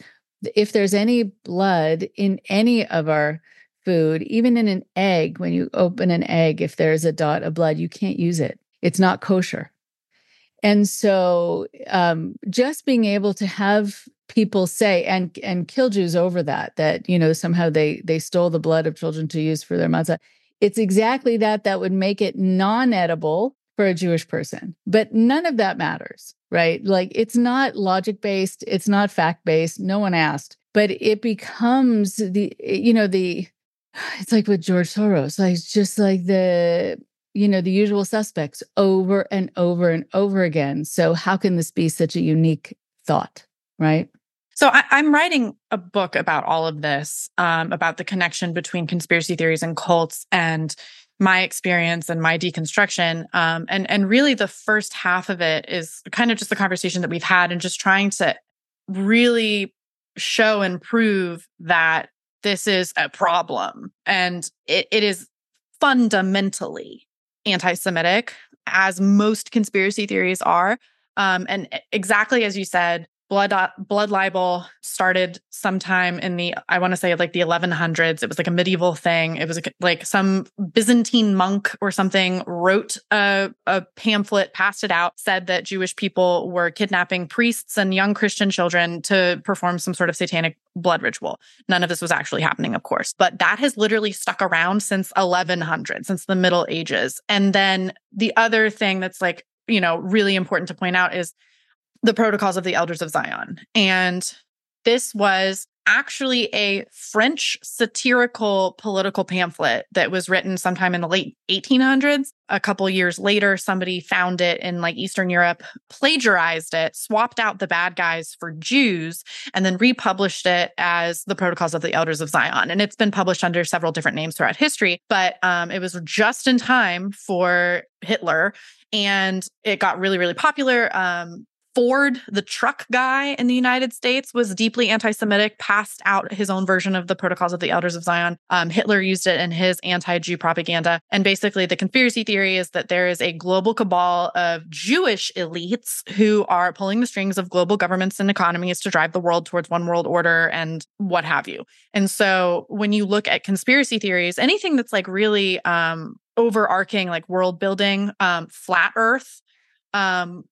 if there's any blood in any of our food, even in an egg, when you open an egg, if there's a dot of blood, you can't use it. It's not kosher. And so um, just being able to have people say and and kill Jews over that, that you know, somehow they they stole the blood of children to use for their matzah. It's exactly that that would make it non-edible for a Jewish person. But none of that matters, right? Like it's not logic based, it's not fact based. No one asked, but it becomes the you know the it's like with George Soros, like just like the you know the usual suspects over and over and over again. So how can this be such a unique thought, right? So I, am writing a book about all of this, um, about the connection between conspiracy theories and cults, and my experience and my deconstruction. Um, and and really, the first half of it is kind of just the conversation that we've had, and just trying to really show and prove that this is a problem. And it, it is fundamentally anti Semitic, as most conspiracy theories are. Um, and exactly as you said, blood uh, blood libel started sometime in the I want to say like the 1100s. It was like a medieval thing. It was like, like some Byzantine monk or something wrote a, a pamphlet, passed it out, said that Jewish people were kidnapping priests and young Christian children to perform some sort of satanic blood ritual. None of this was actually happening, of course, but that has literally stuck around since 1100, since the Middle Ages. And then the other thing that's like you know really important to point out is the Protocols of the Elders of Zion. And this was actually a French satirical political pamphlet that was written sometime in the late 1800s. A couple years later, somebody found it in like Eastern Europe, plagiarized it, swapped out the bad guys for Jews, and then republished it as the Protocols of the Elders of Zion. And it's been published under several different names throughout history, but um, it was just in time for Hitler and it got really, really popular. Um, Ford, the truck guy in the United States, was deeply anti Semitic, passed out his own version of the Protocols of the Elders of Zion. Um, Hitler used it in his anti Jew propaganda. And basically, the conspiracy theory is that there is a global cabal of Jewish elites who are pulling the strings of global governments and economies to drive the world towards one world order and what have you. And so, when you look at conspiracy theories, anything that's like really um, overarching, like world building, um, flat earth, um,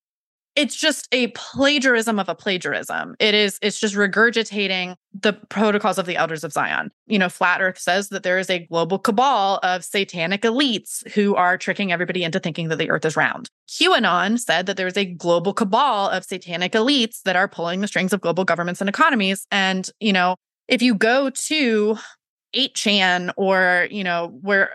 it's just a plagiarism of a plagiarism. It is, it's just regurgitating the protocols of the elders of Zion. You know, Flat Earth says that there is a global cabal of satanic elites who are tricking everybody into thinking that the earth is round. QAnon said that there is a global cabal of satanic elites that are pulling the strings of global governments and economies. And, you know, if you go to 8chan or, you know, where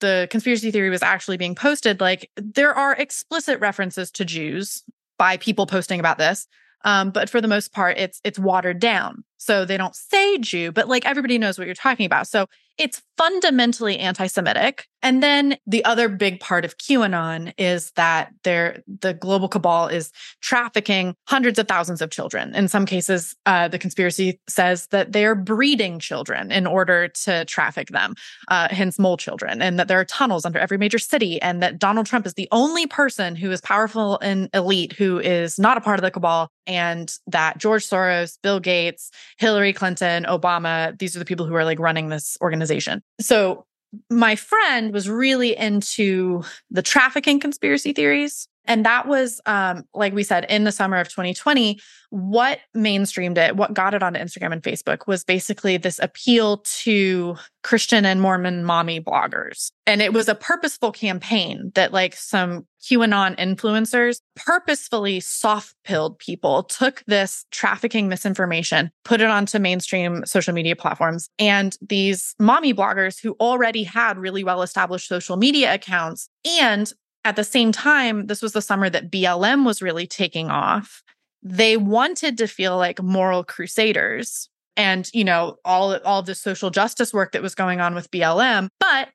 the conspiracy theory was actually being posted, like there are explicit references to Jews by people posting about this. Um, but for the most part, it's it's watered down. So they don't say Jew, but like everybody knows what you're talking about. So it's fundamentally anti Semitic. And then the other big part of QAnon is that they the global cabal is trafficking hundreds of thousands of children. In some cases, uh, the conspiracy says that they are breeding children in order to traffic them, uh, hence mole children, and that there are tunnels under every major city, and that Donald Trump is the only person who is powerful and elite who is not a part of the cabal, and that George Soros, Bill Gates, Hillary Clinton, Obama, these are the people who are like running this organization. So my friend was really into the trafficking conspiracy theories. And that was, um, like we said, in the summer of 2020, what mainstreamed it, what got it onto Instagram and Facebook was basically this appeal to Christian and Mormon mommy bloggers. And it was a purposeful campaign that, like, some QAnon influencers purposefully soft pilled people, took this trafficking misinformation, put it onto mainstream social media platforms. And these mommy bloggers who already had really well established social media accounts and at the same time, this was the summer that BLM was really taking off. They wanted to feel like moral crusaders and, you know, all, all the social justice work that was going on with BLM, but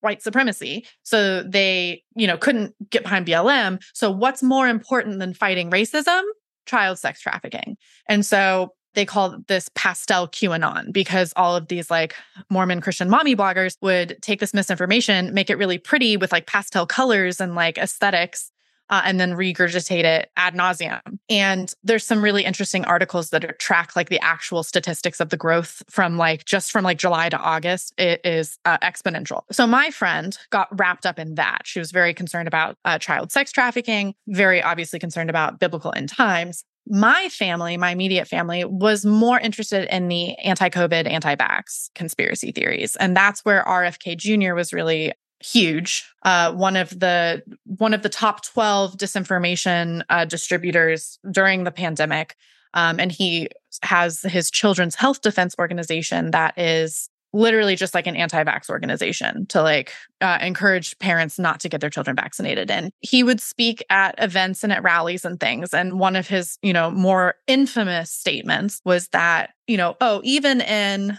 white supremacy. So they, you know, couldn't get behind BLM. So what's more important than fighting racism? Child sex trafficking. And so they call this pastel QAnon because all of these like Mormon Christian mommy bloggers would take this misinformation, make it really pretty with like pastel colors and like aesthetics. Uh, and then regurgitate it ad nauseum. And there's some really interesting articles that track like the actual statistics of the growth from like just from like July to August. It is uh, exponential. So my friend got wrapped up in that. She was very concerned about uh, child sex trafficking, very obviously concerned about biblical end times my family, my immediate family, was more interested in the anti COVID, anti vax conspiracy theories. And that's where RFK Jr. was really huge uh, one of the one of the top 12 disinformation uh, distributors during the pandemic um, and he has his children's health defense organization that is literally just like an anti-vax organization to like uh, encourage parents not to get their children vaccinated and he would speak at events and at rallies and things and one of his you know more infamous statements was that you know oh even in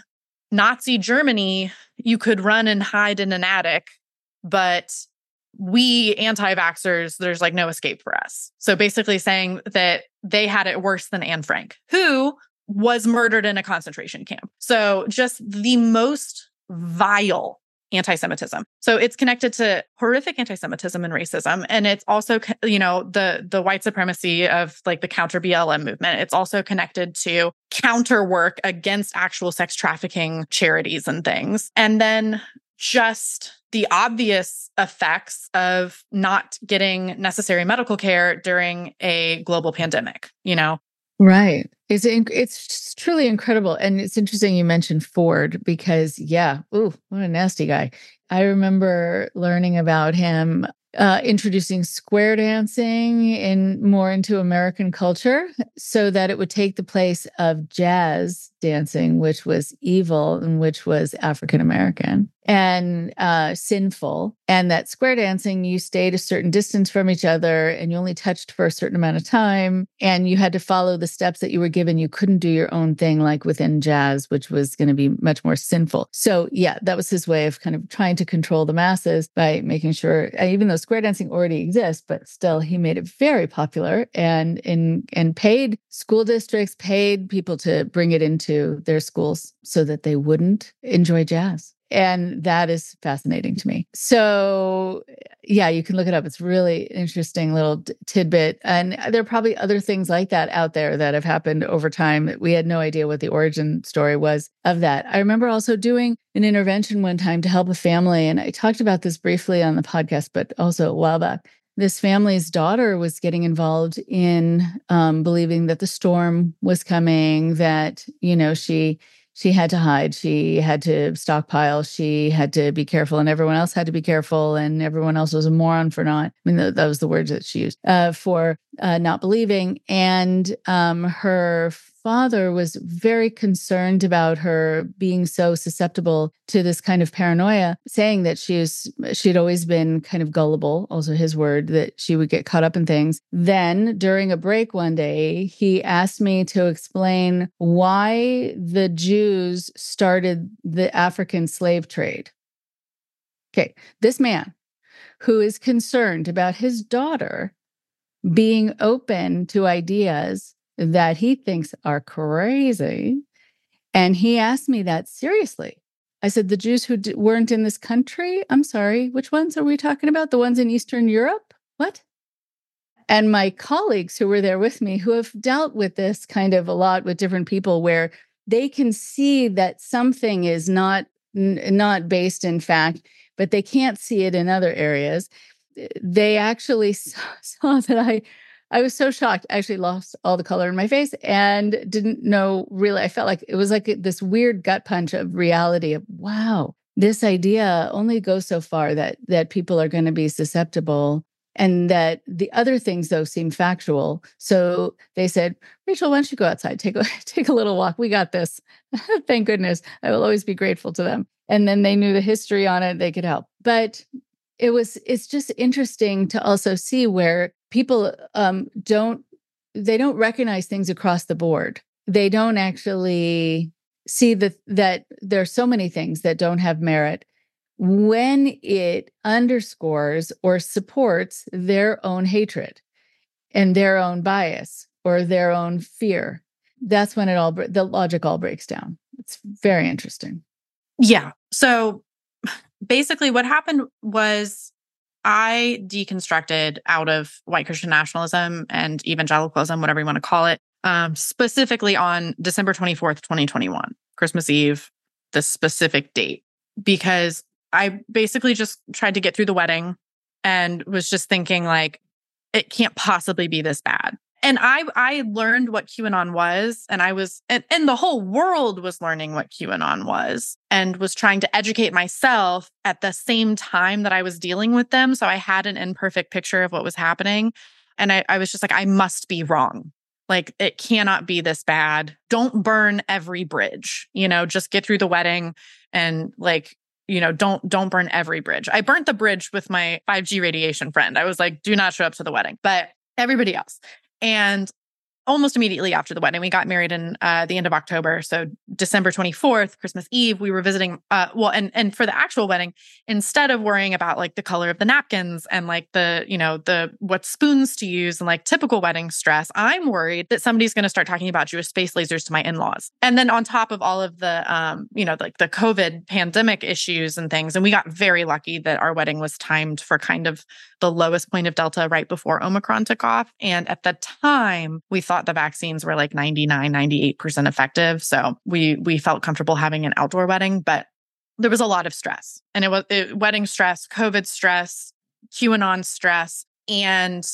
nazi germany you could run and hide in an attic but we anti-vaxxers there's like no escape for us. So basically saying that they had it worse than anne frank who was murdered in a concentration camp. So just the most vile anti-semitism. So it's connected to horrific anti-semitism and racism and it's also you know the the white supremacy of like the counter BLM movement. It's also connected to counter work against actual sex trafficking charities and things. And then just the obvious effects of not getting necessary medical care during a global pandemic, you know. Right. It's it's truly incredible, and it's interesting you mentioned Ford because yeah, ooh, what a nasty guy. I remember learning about him uh, introducing square dancing in more into American culture, so that it would take the place of jazz dancing, which was evil and which was African American and uh, sinful. And that square dancing, you stayed a certain distance from each other and you only touched for a certain amount of time. And you had to follow the steps that you were given. You couldn't do your own thing like within jazz, which was going to be much more sinful. So, yeah, that was his way of kind of trying to control the masses by making sure, even though square dancing already exists, but still he made it very popular and in and paid school districts, paid people to bring it into their schools so that they wouldn't enjoy jazz. And that is fascinating to me. So, yeah, you can look it up. It's really interesting little tidbit. And uh, there are probably other things like that out there that have happened over time. We had no idea what the origin story was of that. I remember also doing an intervention one time to help a family. And I talked about this briefly on the podcast, but also a while back. This family's daughter was getting involved in um, believing that the storm was coming, that, you know, she she had to hide she had to stockpile she had to be careful and everyone else had to be careful and everyone else was a moron for not i mean that was the words that she used uh, for uh, not believing and um, her father was very concerned about her being so susceptible to this kind of paranoia, saying that she was she'd always been kind of gullible, also his word, that she would get caught up in things. Then during a break one day, he asked me to explain why the Jews started the African slave trade. Okay, this man who is concerned about his daughter being open to ideas that he thinks are crazy. And he asked me that seriously. I said, The Jews who d- weren't in this country? I'm sorry, which ones are we talking about? The ones in Eastern Europe? What? And my colleagues who were there with me, who have dealt with this kind of a lot with different people, where they can see that something is not n- not based in fact, but they can't see it in other areas. Eh, they actually saw, saw that I I was so shocked. I actually lost all the color in my face and didn't know really. I felt like it was like this weird gut punch of reality of wow, this idea only goes so far that that people are going to be susceptible and that the other things though seem factual. So they said, Rachel, why don't you go outside, take a take a little walk? We got this. Thank goodness. I will always be grateful to them. And then they knew the history on it, they could help. But it was it's just interesting to also see where people um, don't they don't recognize things across the board. They don't actually see that that there's so many things that don't have merit. When it underscores or supports their own hatred and their own bias or their own fear that's when it all the logic all breaks down. It's very interesting. Yeah. So basically what happened was I deconstructed out of white Christian nationalism and evangelicalism, whatever you want to call it, um, specifically on December 24th, 2021, Christmas Eve, the specific date, because I basically just tried to get through the wedding and was just thinking, like, it can't possibly be this bad and I I learned what QAnon was, and I was and, and the whole world was learning what QAnon was and was trying to educate myself at the same time that I was dealing with them. So I had an imperfect picture of what was happening. And I, I was just like, I must be wrong. Like it cannot be this bad. Don't burn every bridge, you know, just get through the wedding and like you know don't don't burn every bridge i burnt the bridge with my 5g radiation friend i was like do not show up to the wedding but everybody else and almost immediately after the wedding, we got married in uh, the end of October. So December 24th, Christmas Eve, we were visiting. Uh, well, and and for the actual wedding, instead of worrying about like the color of the napkins and like the you know the what spoons to use and like typical wedding stress, I'm worried that somebody's going to start talking about Jewish space lasers to my in-laws. And then on top of all of the um, you know like the COVID pandemic issues and things, and we got very lucky that our wedding was timed for kind of the lowest point of Delta right before Omicron took off. And at the time, we thought the vaccines were like 99, 98% effective. So we we felt comfortable having an outdoor wedding, but there was a lot of stress. And it was it, wedding stress, COVID stress, QAnon stress, and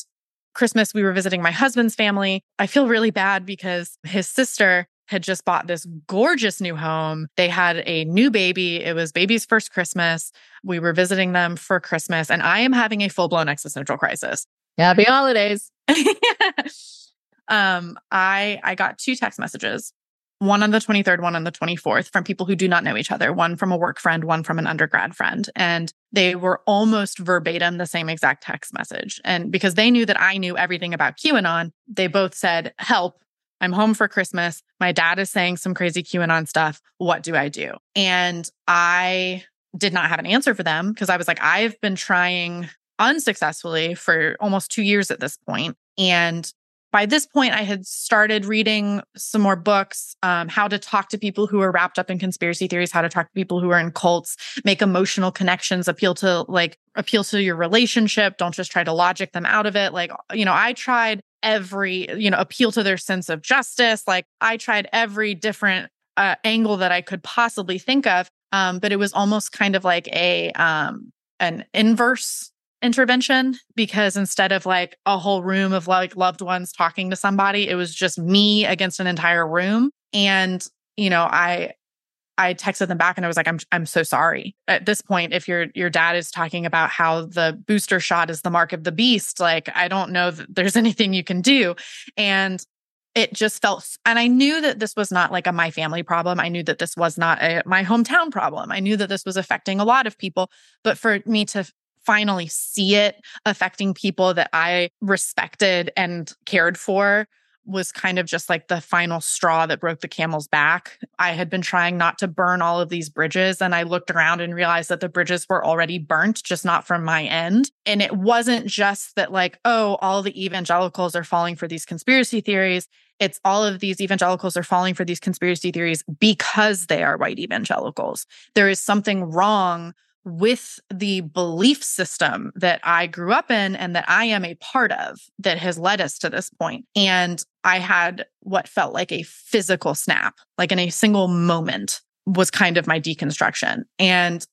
Christmas, we were visiting my husband's family. I feel really bad because his sister had just bought this gorgeous new home. They had a new baby. It was baby's first Christmas. We were visiting them for Christmas, and I am having a full blown existential crisis. Happy holidays. um, I I got two text messages, one on the 23rd, one on the 24th, from people who do not know each other, one from a work friend, one from an undergrad friend. And they were almost verbatim the same exact text message. And because they knew that I knew everything about QAnon, they both said, Help, I'm home for Christmas. My dad is saying some crazy QAnon stuff. What do I do? And I did not have an answer for them because I was like, I've been trying unsuccessfully for almost two years at this point. And by this point, I had started reading some more books, um, how to talk to people who are wrapped up in conspiracy theories, how to talk to people who are in cults, make emotional connections, appeal to like appeal to your relationship. Don't just try to logic them out of it. Like, you know, I tried every, you know, appeal to their sense of justice. Like I tried every different uh, angle that I could possibly think of. Um, but it was almost kind of like a um, an inverse intervention because instead of like a whole room of like loved ones talking to somebody, it was just me against an entire room. And, you know, I I texted them back and I was like, I'm I'm so sorry. At this point, if your your dad is talking about how the booster shot is the mark of the beast, like I don't know that there's anything you can do. And it just felt and I knew that this was not like a my family problem. I knew that this was not a my hometown problem. I knew that this was affecting a lot of people. But for me to finally see it affecting people that I respected and cared for was kind of just like the final straw that broke the camel's back. I had been trying not to burn all of these bridges, and I looked around and realized that the bridges were already burnt, just not from my end. And it wasn't just that, like, oh, all the evangelicals are falling for these conspiracy theories. It's all of these evangelicals are falling for these conspiracy theories because they are white evangelicals. There is something wrong with the belief system that I grew up in and that I am a part of that has led us to this point. And I had what felt like a physical snap, like in a single moment, was kind of my deconstruction. And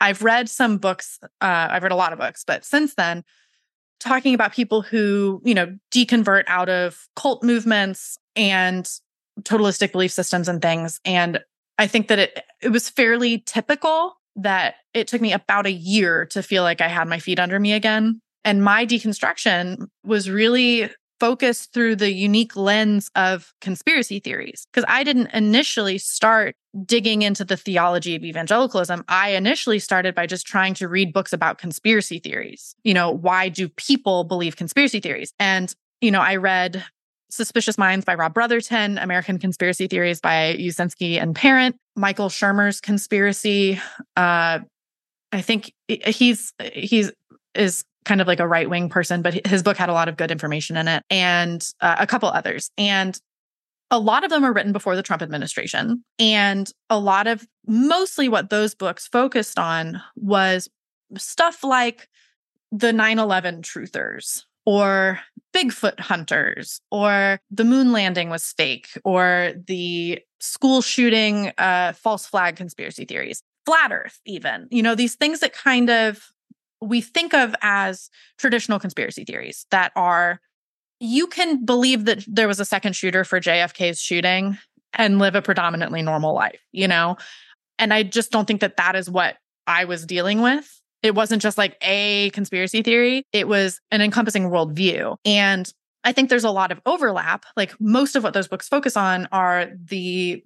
I've read some books, uh, I've read a lot of books, but since then, talking about people who, you know, deconvert out of cult movements and totalistic belief systems and things. And I think that it it was fairly typical that it took me about a year to feel like I had my feet under me again. And my deconstruction was really focused through the unique lens of conspiracy theories. Because I didn't initially start digging into the theology of evangelicalism. I initially started by just trying to read books about conspiracy theories. You know, why do people believe conspiracy theories? And, you know, I read Suspicious Minds by Rob Brotherton, American Conspiracy Theories by Uscinski and Parent, Michael Shermer's Conspiracy. Uh, I think he's he's is kind of like a right wing person, but his book had a lot of good information in it, and uh, a couple others. And a lot of them are written before the Trump administration, and a lot of mostly what those books focused on was stuff like the 9/11 truthers or Bigfoot hunters, or the moon landing was fake, or the school shooting, uh, false flag conspiracy theories, flat earth, even, you know, these things that kind of we think of as traditional conspiracy theories that are you can believe that there was a second shooter for JFK's shooting and live a predominantly normal life, you know? And I just don't think that that is what I was dealing with. It wasn't just like a conspiracy theory, it was an encompassing worldview. And I think there's a lot of overlap. Like most of what those books focus on are the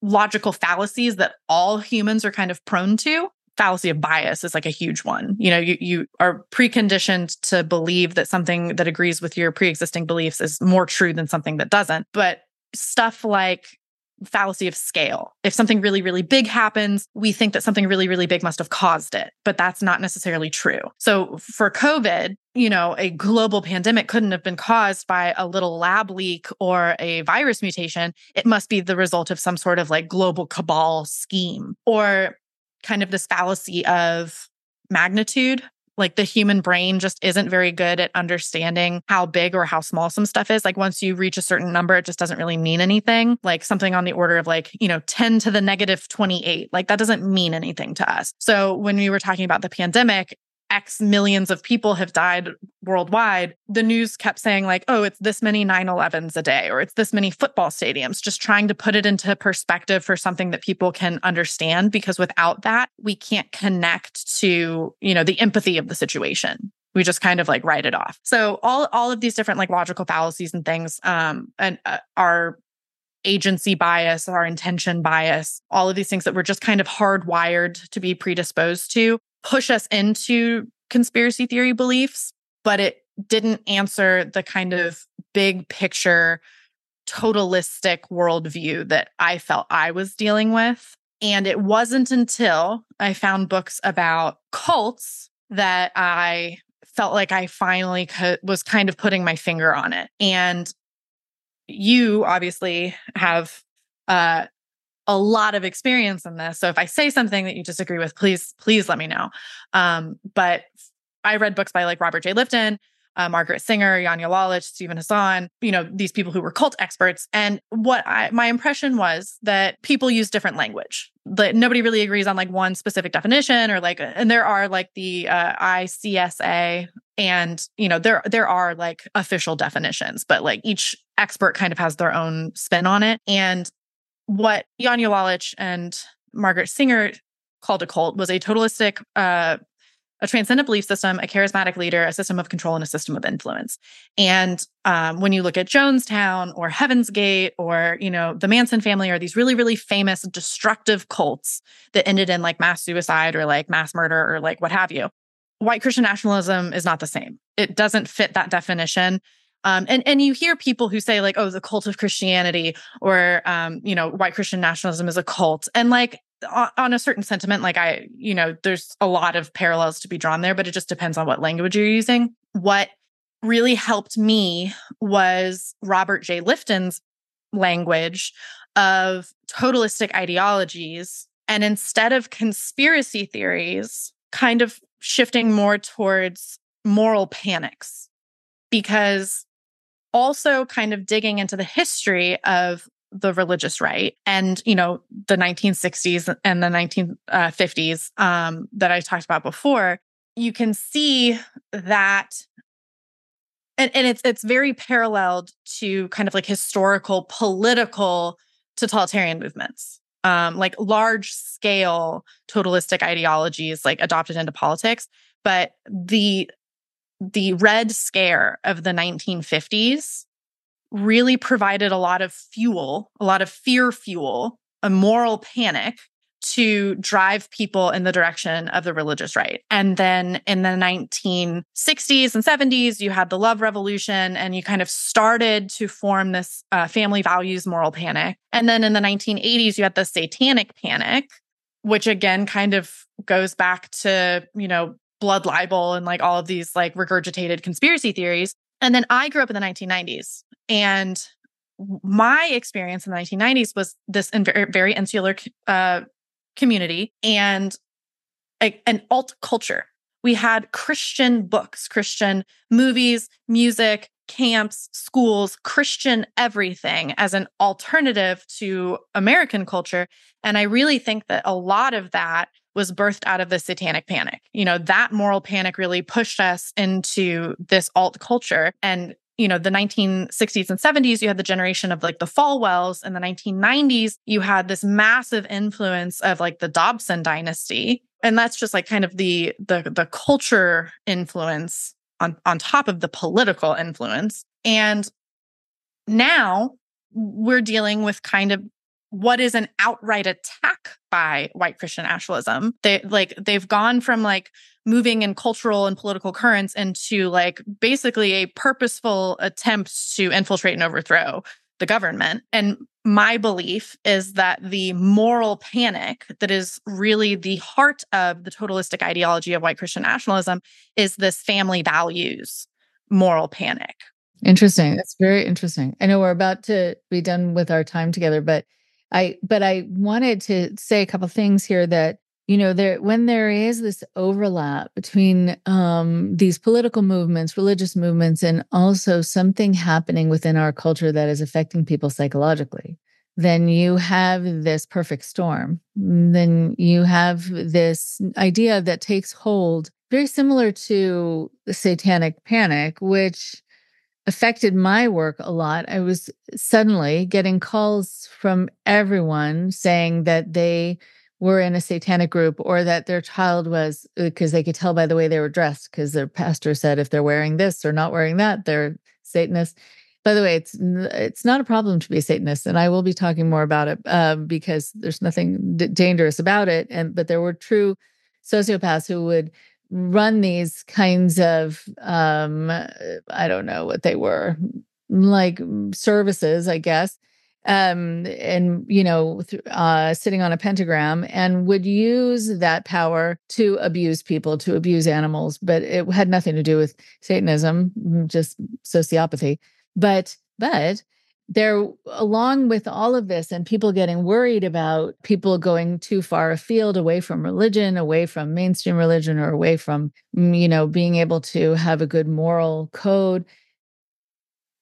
logical fallacies that all humans are kind of prone to. Fallacy of bias is like a huge one. You know, you, you are preconditioned to believe that something that agrees with your pre existing beliefs is more true than something that doesn't. But stuff like fallacy of scale. If something really, really big happens, we think that something really, really big must have caused it, but that's not necessarily true. So for COVID, you know, a global pandemic couldn't have been caused by a little lab leak or a virus mutation. It must be the result of some sort of like global cabal scheme or kind of this fallacy of magnitude like the human brain just isn't very good at understanding how big or how small some stuff is. Like once you reach a certain number, it just doesn't really mean anything. Like something on the order of like, you know, 10 to the negative 28. Like that doesn't mean anything to us. So when we were talking about the pandemic, X millions of people have died worldwide, the news kept saying, like, oh, it's this many 9 11s a day, or it's this many football stadiums, just trying to put it into perspective for something that people can understand. Because without that, we can't connect to, you know, the empathy of the situation. We just kind of like write it off. So all all of these different like logical fallacies and things um and uh, are agency bias, our intention bias, all of these things that we're just kind of hardwired to be predisposed to push us into conspiracy theory beliefs, but it didn't answer the kind of big picture, totalistic worldview that I felt I was dealing with. And it wasn't until I found books about cults that I felt like I finally co- was kind of putting my finger on it. And you obviously have uh, a lot of experience in this. So if I say something that you disagree with, please, please let me know. Um, but I read books by like Robert J. Lifton. uh, Margaret Singer, Janja Lalich, Steven Hassan, you know, these people who were cult experts. And what I, my impression was that people use different language. That nobody really agrees on like one specific definition or like, and there are like the uh, ICSA and you know there there are like official definitions but like each expert kind of has their own spin on it and what Janja Lalich and Margaret Singer called a cult was a totalistic uh, a transcendent belief system, a charismatic leader, a system of control, and a system of influence. And um, when you look at Jonestown or Heaven's Gate or you know the Manson family or these really really famous destructive cults that ended in like mass suicide or like mass murder or like what have you, white Christian nationalism is not the same. It doesn't fit that definition. Um, and and you hear people who say like, oh, the cult of Christianity, or um, you know, white Christian nationalism is a cult, and like on, a certain sentiment, like I, you know, there's a lot of parallels to be drawn there, but it just depends on what language you're using. What really helped me was Robert J. Lifton's language of totalistic ideologies, and instead of conspiracy theories, kind of shifting more towards moral panics because also kind of digging into the history of the religious right and you know the 1960s and the 1950s um, that i talked about before you can see that and, and it's it's very paralleled to kind of like historical political totalitarian movements. Um, like large scale totalistic ideologies like adopted into politics but the the Red Scare of the 1950s really provided a lot of fuel, a lot of fear fuel, a moral panic to drive people in the direction of the religious right. And then in the 1960s and 70s, you had the love revolution and you kind of started to form this uh, family values moral panic. And then in the 1980s, you had the satanic panic, which again kind of goes back to, you know, blood libel and like all of these like regurgitated conspiracy theories. And then I grew up in the 1990s and my experience in the 1990s was this very, very insular uh, community and a, an alt culture. We had Christian books, Christian movies, music, camps, schools, Christian everything as an alternative to American culture. And I really think that a lot of that was birthed out of the satanic panic. You know, that moral panic really pushed us into this alt culture. And, you know, the 1960s and 70s, you had the generation of like the Falwells. In the 1990s, you had this massive influence of like the Dobson dynasty. And that's just like kind of the the the culture influence on, on top of the political influence. And now we're dealing with kind of what is an outright attack by white Christian nationalism. They like they've gone from like moving in cultural and political currents into like basically a purposeful attempt to infiltrate and overthrow the government. And my belief is that the moral panic that is really the heart of the totalistic ideology of white Christian nationalism is this family values moral panic. Interesting. That's very interesting. I know we're about to be done with our time together, but I but I wanted to say a couple things here that you know there when there is this overlap between um, these political movements religious movements and also something happening within our culture that is affecting people psychologically then you have this perfect storm. Then you have this idea that takes hold very similar to the satanic panic which affected my work a lot. I was suddenly getting calls from everyone saying that they were in a satanic group or that their child was because uh, they could tell by the way they were dressed because their pastor said if they're wearing this or not wearing that they're satanists by the way it's it's not a problem to be a satanist and i will be talking more about it um, because there's nothing d- dangerous about it and but there were true sociopaths who would run these kinds of um i don't know what they were like services i guess um and you know th- uh sitting on a pentagram and would use that power to abuse people to abuse animals but it had nothing to do with satanism just sociopathy. But but there along with all of this and people getting worried about people going too far afield away from religion away from mainstream religion or away from mm, you know being able to have a good moral code.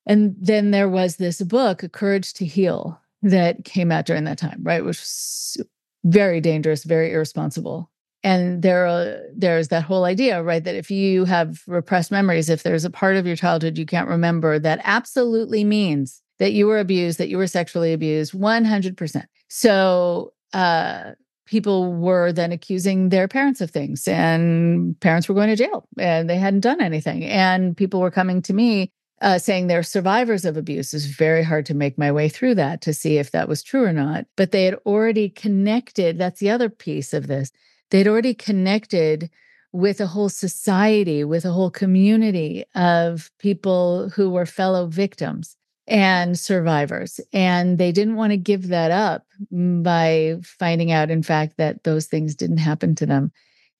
And then there was this book courage to heal that came out during that time right which was very dangerous very irresponsible. And there uh, there's that whole idea right that if you have repressed memories if there's a part of your childhood you can't remember that absolutely means that you were abused that you were sexually abused 100% so uh, people were then accusing their parents of things and parents were going to jail and they hadn't done anything. And people were coming to me uh, saying they're survivors of abuse. Is very hard to make my way through that to see if that was true or not. But they had already connected that's the other piece of this they'd already connected with a whole society, with a whole community of people who were fellow victims and survivors. And they didn't want to give that up by finding out, in fact, that those things didn't happen to them.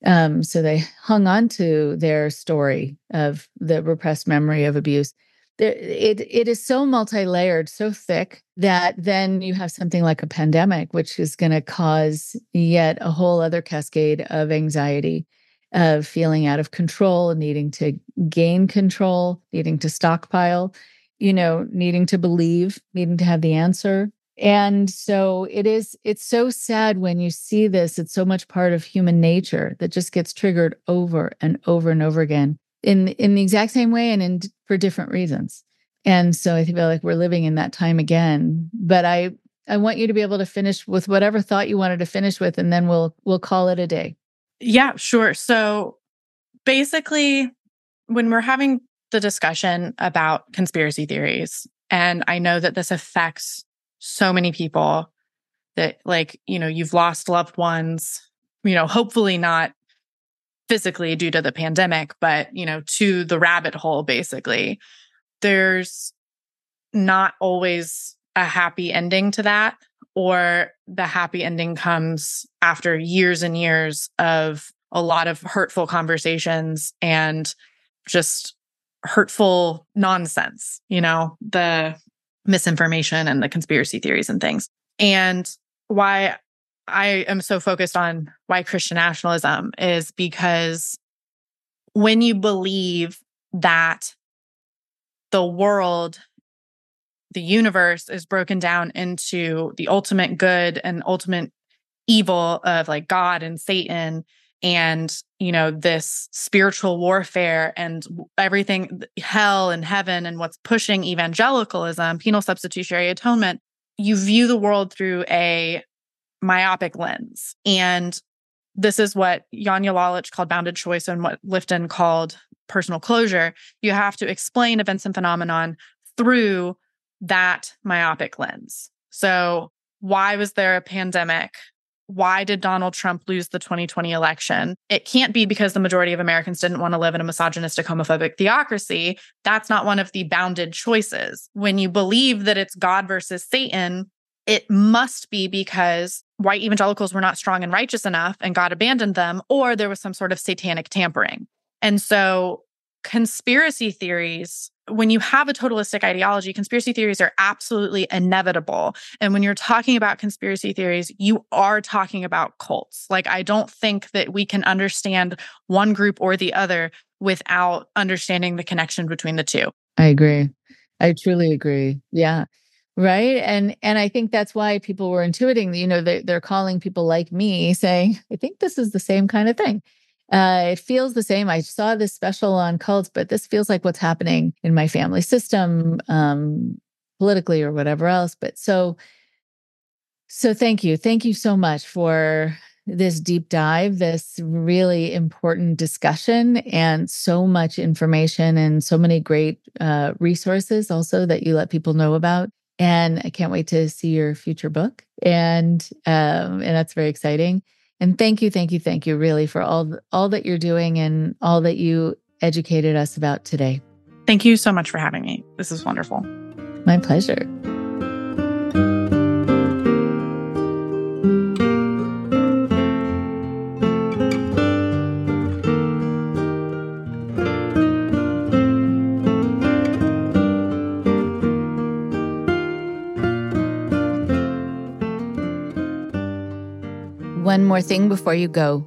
Um, so they hung on to their story of the repressed memory of abuse it it is so multi-layered, so thick that then you have something like a pandemic, which is going to cause yet a whole other cascade of anxiety, of feeling out of control, needing to gain control, needing to stockpile, you know, needing to believe, needing to have the answer. And so it is, it's so sad when you see this. It's so much part of human nature that just gets triggered over and over and over again in in the exact same way and in for different reasons. And so I feel like we're living in that time again. But I I want you to be able to finish with whatever thought you wanted to finish with, and then we'll we'll call it a day. Yeah, sure. So basically, when we're having the discussion about conspiracy theories, and I know that this affects so many people that like, you know, you've lost loved ones, you know, hopefully not physically due to the pandemic, but, you know, to the rabbit hole, basically. There's not always a happy ending to that, or the happy ending comes after years and years of a lot of hurtful conversations and just hurtful nonsense, you know, the misinformation and the conspiracy theories and things. And why I am so focused on why Christian nationalism is because when you believe that the world, the universe is broken down into the ultimate good and ultimate evil of like God and Satan and you know this spiritual warfare and everything hell and heaven and what's pushing evangelicalism penal substitutionary atonement you view the world through a myopic lens. And this is what Janja Lalich called bounded choice and what Lifton called personal closure. You have to explain events and phenomenon through that myopic lens. So, why was there a pandemic? Why did Donald Trump lose the 2020 election? It can't be because the majority of Americans didn't want to live in a misogynistic, homophobic theocracy. That's not one of the bounded choices. When you believe that it's God versus Satan, it must be because white evangelicals were not strong and righteous enough and God abandoned them, or there was some sort of satanic tampering. And so, conspiracy theories, when you have a totalistic ideology, conspiracy theories are absolutely inevitable. And when you're talking about conspiracy theories, you are talking about cults. Like, I don't think that we can understand one group or the other without understanding the connection between the two. I agree. I truly agree. Yeah right and and i think that's why people were intuiting you know they, they're calling people like me saying i think this is the same kind of thing uh, it feels the same i saw this special on cults but this feels like what's happening in my family system um, politically or whatever else but so so thank you thank you so much for this deep dive, this really important discussion, and so much information and so many great uh, resources also that you let people know about and I can't wait to see your future book. And um, and that's very exciting. And thank you, thank you, thank you, really, for all all that you're doing and all that you educated us about today. Thank you so much for having me. This is wonderful. My pleasure. One more thing before you go.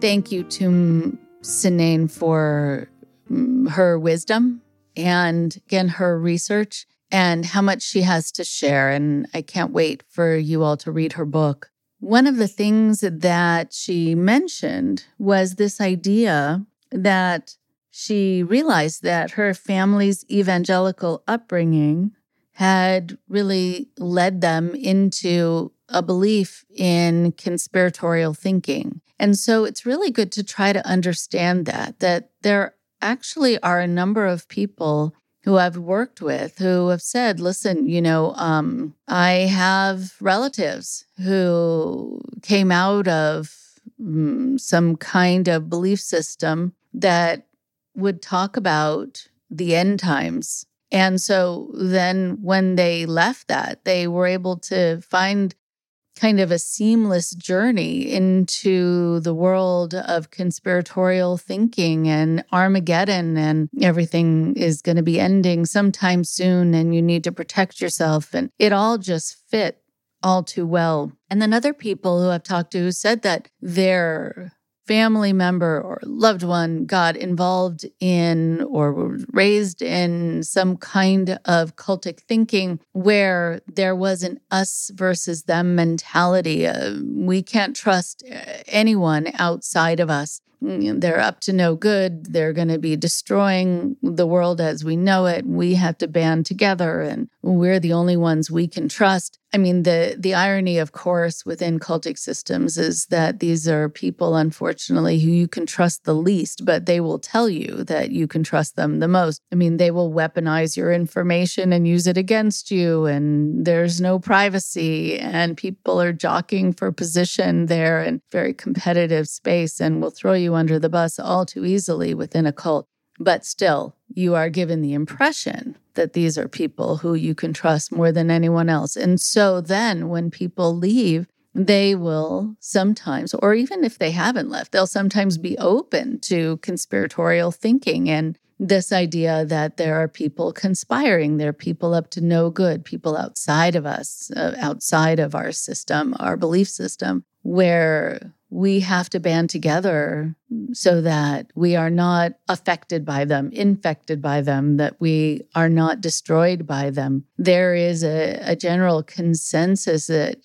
Thank you to Cynane for mm, her wisdom and again her research and how much she has to share. And I can't wait for you all to read her book. One of the things that she mentioned was this idea that she realized that her family's evangelical upbringing had really led them into a belief in conspiratorial thinking. And so it's really good to try to understand that, that there actually are a number of people who I've worked with who have said, listen, you know, um, I have relatives who came out of um, some kind of belief system that would talk about the end times. And so then when they left that, they were able to find kind of a seamless journey into the world of conspiratorial thinking and Armageddon, and everything is going to be ending sometime soon, and you need to protect yourself. And it all just fit all too well. And then other people who I've talked to who said that their family member or loved one got involved in or raised in some kind of cultic thinking where there was an us versus them mentality. Uh, we can't trust uh, anyone outside of us. Mm, they're up to no good. They're going to be destroying the world as we know it. We have to band together and we're the only ones we can trust. I mean, the the irony, of course, within cultic systems is that these are people, unfortunately, who you can trust the least, but they will tell you that you can trust them the most. I mean, they will weaponize your information and use it against you, and there's no privacy, and people are jockeying for position there and very competitive space, and will throw you under the bus all too easily within a cult. But still, you are given the impression that these are people who you can trust more than anyone else. And so then when people leave, they will sometimes, or even if they haven't left, they'll sometimes be open to conspiratorial thinking and this idea that there are people conspiring, there are people up to no good, people outside of us, uh, outside of our system, our belief system, where we have to band together so that we are not affected by them, infected by them, that we are not destroyed by them. There is a, a general consensus that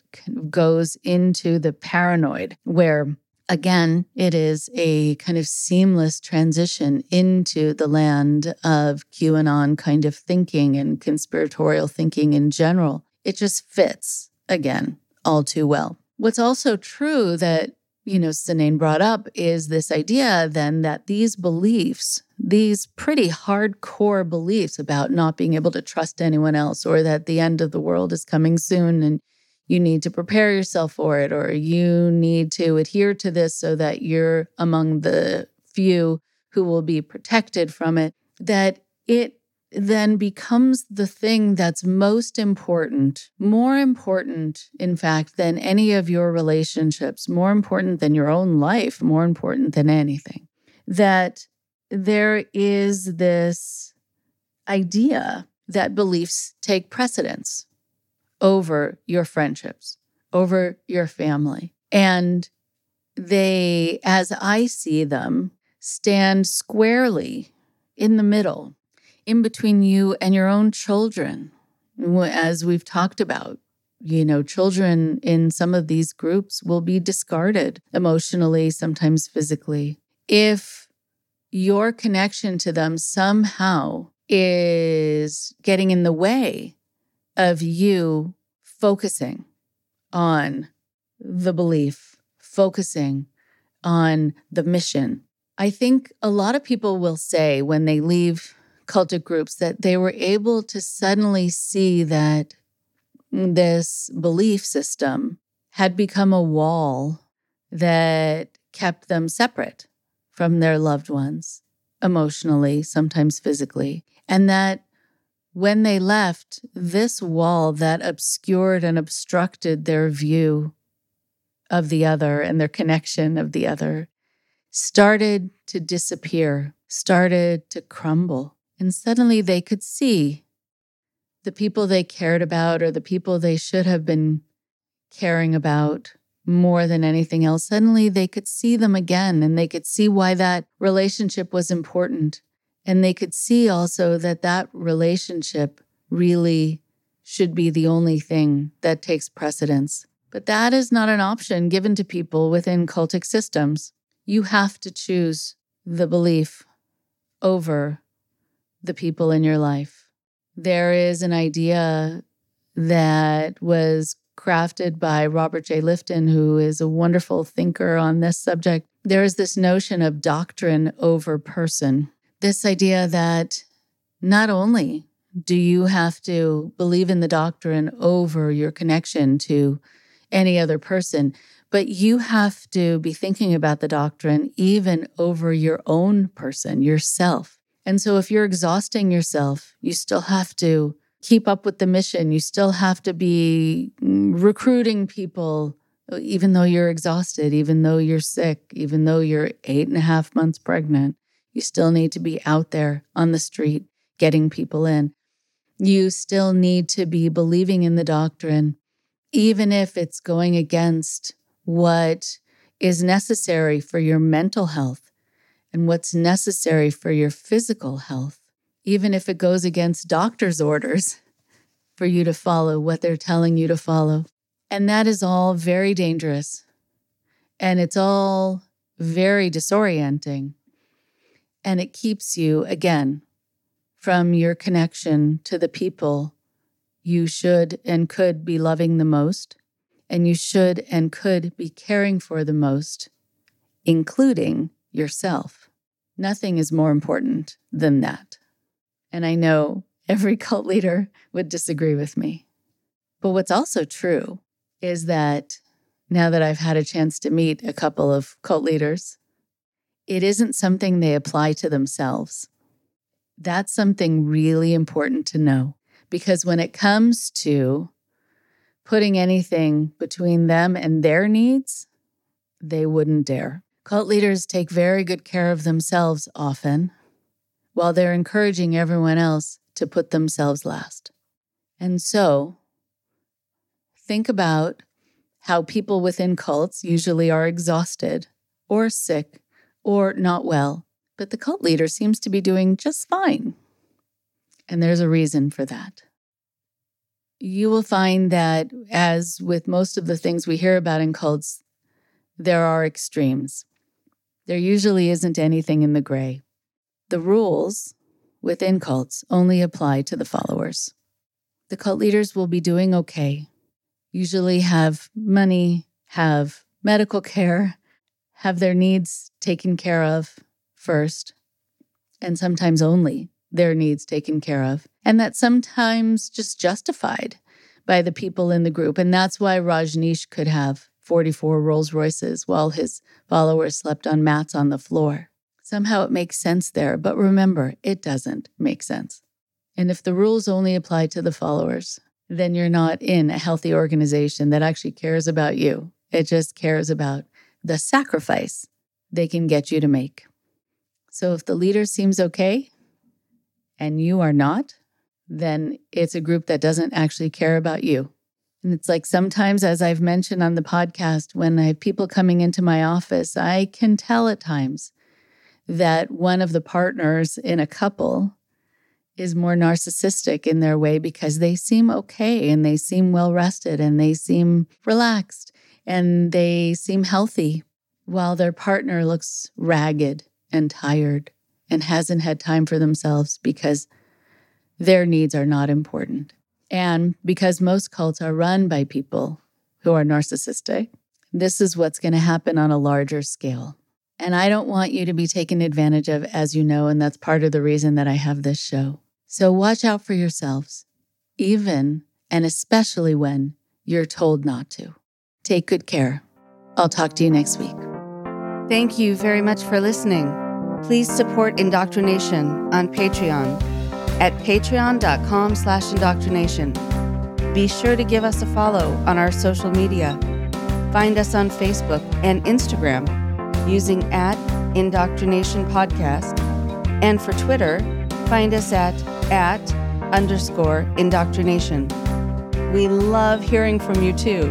goes into the paranoid, where again, it is a kind of seamless transition into the land of QAnon kind of thinking and conspiratorial thinking in general. It just fits, again, all too well. What's also true that you know, Cynane brought up is this idea then that these beliefs, these pretty hardcore beliefs about not being able to trust anyone else or that the end of the world is coming soon and you need to prepare yourself for it or you need to adhere to this so that you're among the few who will be protected from it, that it then becomes the thing that's most important, more important, in fact, than any of your relationships, more important than your own life, more important than anything. That there is this idea that beliefs take precedence over your friendships, over your family. And they, as I see them, stand squarely in the middle in between you and your own children. As we've talked about, you know, children in some of these groups will be discarded emotionally, sometimes physically. If your connection to them somehow is getting in the way of you focusing on the belief, focusing on the mission. I think a lot of people will say when they leave cultic groups that they were able to suddenly see that this belief system had become a wall that kept them separate from their loved ones emotionally, sometimes physically. And that when they left, this wall that obscured and obstructed their view of the other and their connection of the other started to disappear, started to crumble. And suddenly they could see the people they cared about or the people they should have been caring about more than anything else. Suddenly they could see them again and they could see why that relationship was important. And they could see also that that relationship really should be the only thing that takes precedence. But that is not an option given to people within cultic systems. You have to choose the belief over the people in your life. There is an idea that was crafted by Robert J. Lifton, who is a wonderful thinker on this subject. There is this notion of doctrine over person. This idea that not only do you have to believe in the doctrine over your connection to any other person, but you have to be thinking about the doctrine even over your own person, yourself. And so if you're exhausting yourself, you still have to keep up with the mission. You still have to be mm, recruiting people, even though you're exhausted, even though you're sick, even though you're eight and a half months pregnant. You still need to be out there on the street getting people in. You still need to be believing in the doctrine, even if it's going against what is necessary for your mental health and what's necessary for your physical health even if it goes against doctor's orders for you to follow what they're telling you to follow. And that is all very dangerous. And it's all very disorienting. And it keeps you, again, from your connection to the people you should and could be loving the most, and you should and could be caring for the most, including yourself. Nothing is more important than that. And I know every cult leader would disagree with me. But what's also true is that now that I've had a chance to meet a couple of cult leaders, it isn't something they apply to themselves. That's something really important to know because when it comes to putting anything between them and their needs, they wouldn't dare. Cult leaders take very good care of themselves often while they're encouraging everyone else to put themselves last. And so, think about how people within cults usually are exhausted or sick or not well, but the cult leader seems to be doing just fine. And there's a reason for that. You will find that, as with most of the things we hear about in cults, there are extremes. There usually isn't anything in the gray. The rules within cults only apply to the followers. The cult leaders will be doing okay, usually have money, have medical care, have their needs taken care of first, and sometimes only their needs taken care of. And that's sometimes just justified by the people in the group. And that's why Rajneesh could have 44 Rolls Royces while his followers slept on mats on the floor. Somehow it makes sense there, but remember, it doesn't make sense. And if the rules only apply to the followers, then you're not in a healthy organization that actually cares about you. It just cares about the sacrifice they can get you to make. So if the leader seems okay and you are not, then it's a group that doesn't actually care about you. And it's like sometimes, as I've mentioned on the podcast, when I have people coming into my office, I can tell at times that one of the partners in a couple is more narcissistic in their way because they seem okay and they seem well rested and they seem relaxed and they seem healthy while their partner looks ragged and tired and hasn't had time for themselves because their needs are not important. And because most cults are run by people who are narcissistic, this is what's going to happen on a larger scale. And I don't want you to be taken advantage of, as you know, and that's part of the reason that I have this show. So watch out for yourselves, even and especially when you're told not to. Take good care. I'll talk to you next week. Thank you very much for listening. Please support Indoctrination on Patreon at patreon.com slash indoctrination. Be sure to give us a follow on our social media Find us on Facebook and Instagram using at Indoctrination Podcast. And for Twitter, find us at at underscore indoctrination. We love hearing from you too.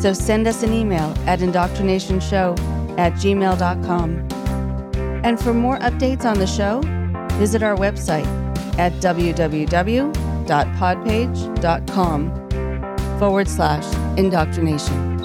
So send us an email at indoctrinationshow at gmail.com. And for more updates on the show, visit our website at www.podpage.com forward slash indoctrination.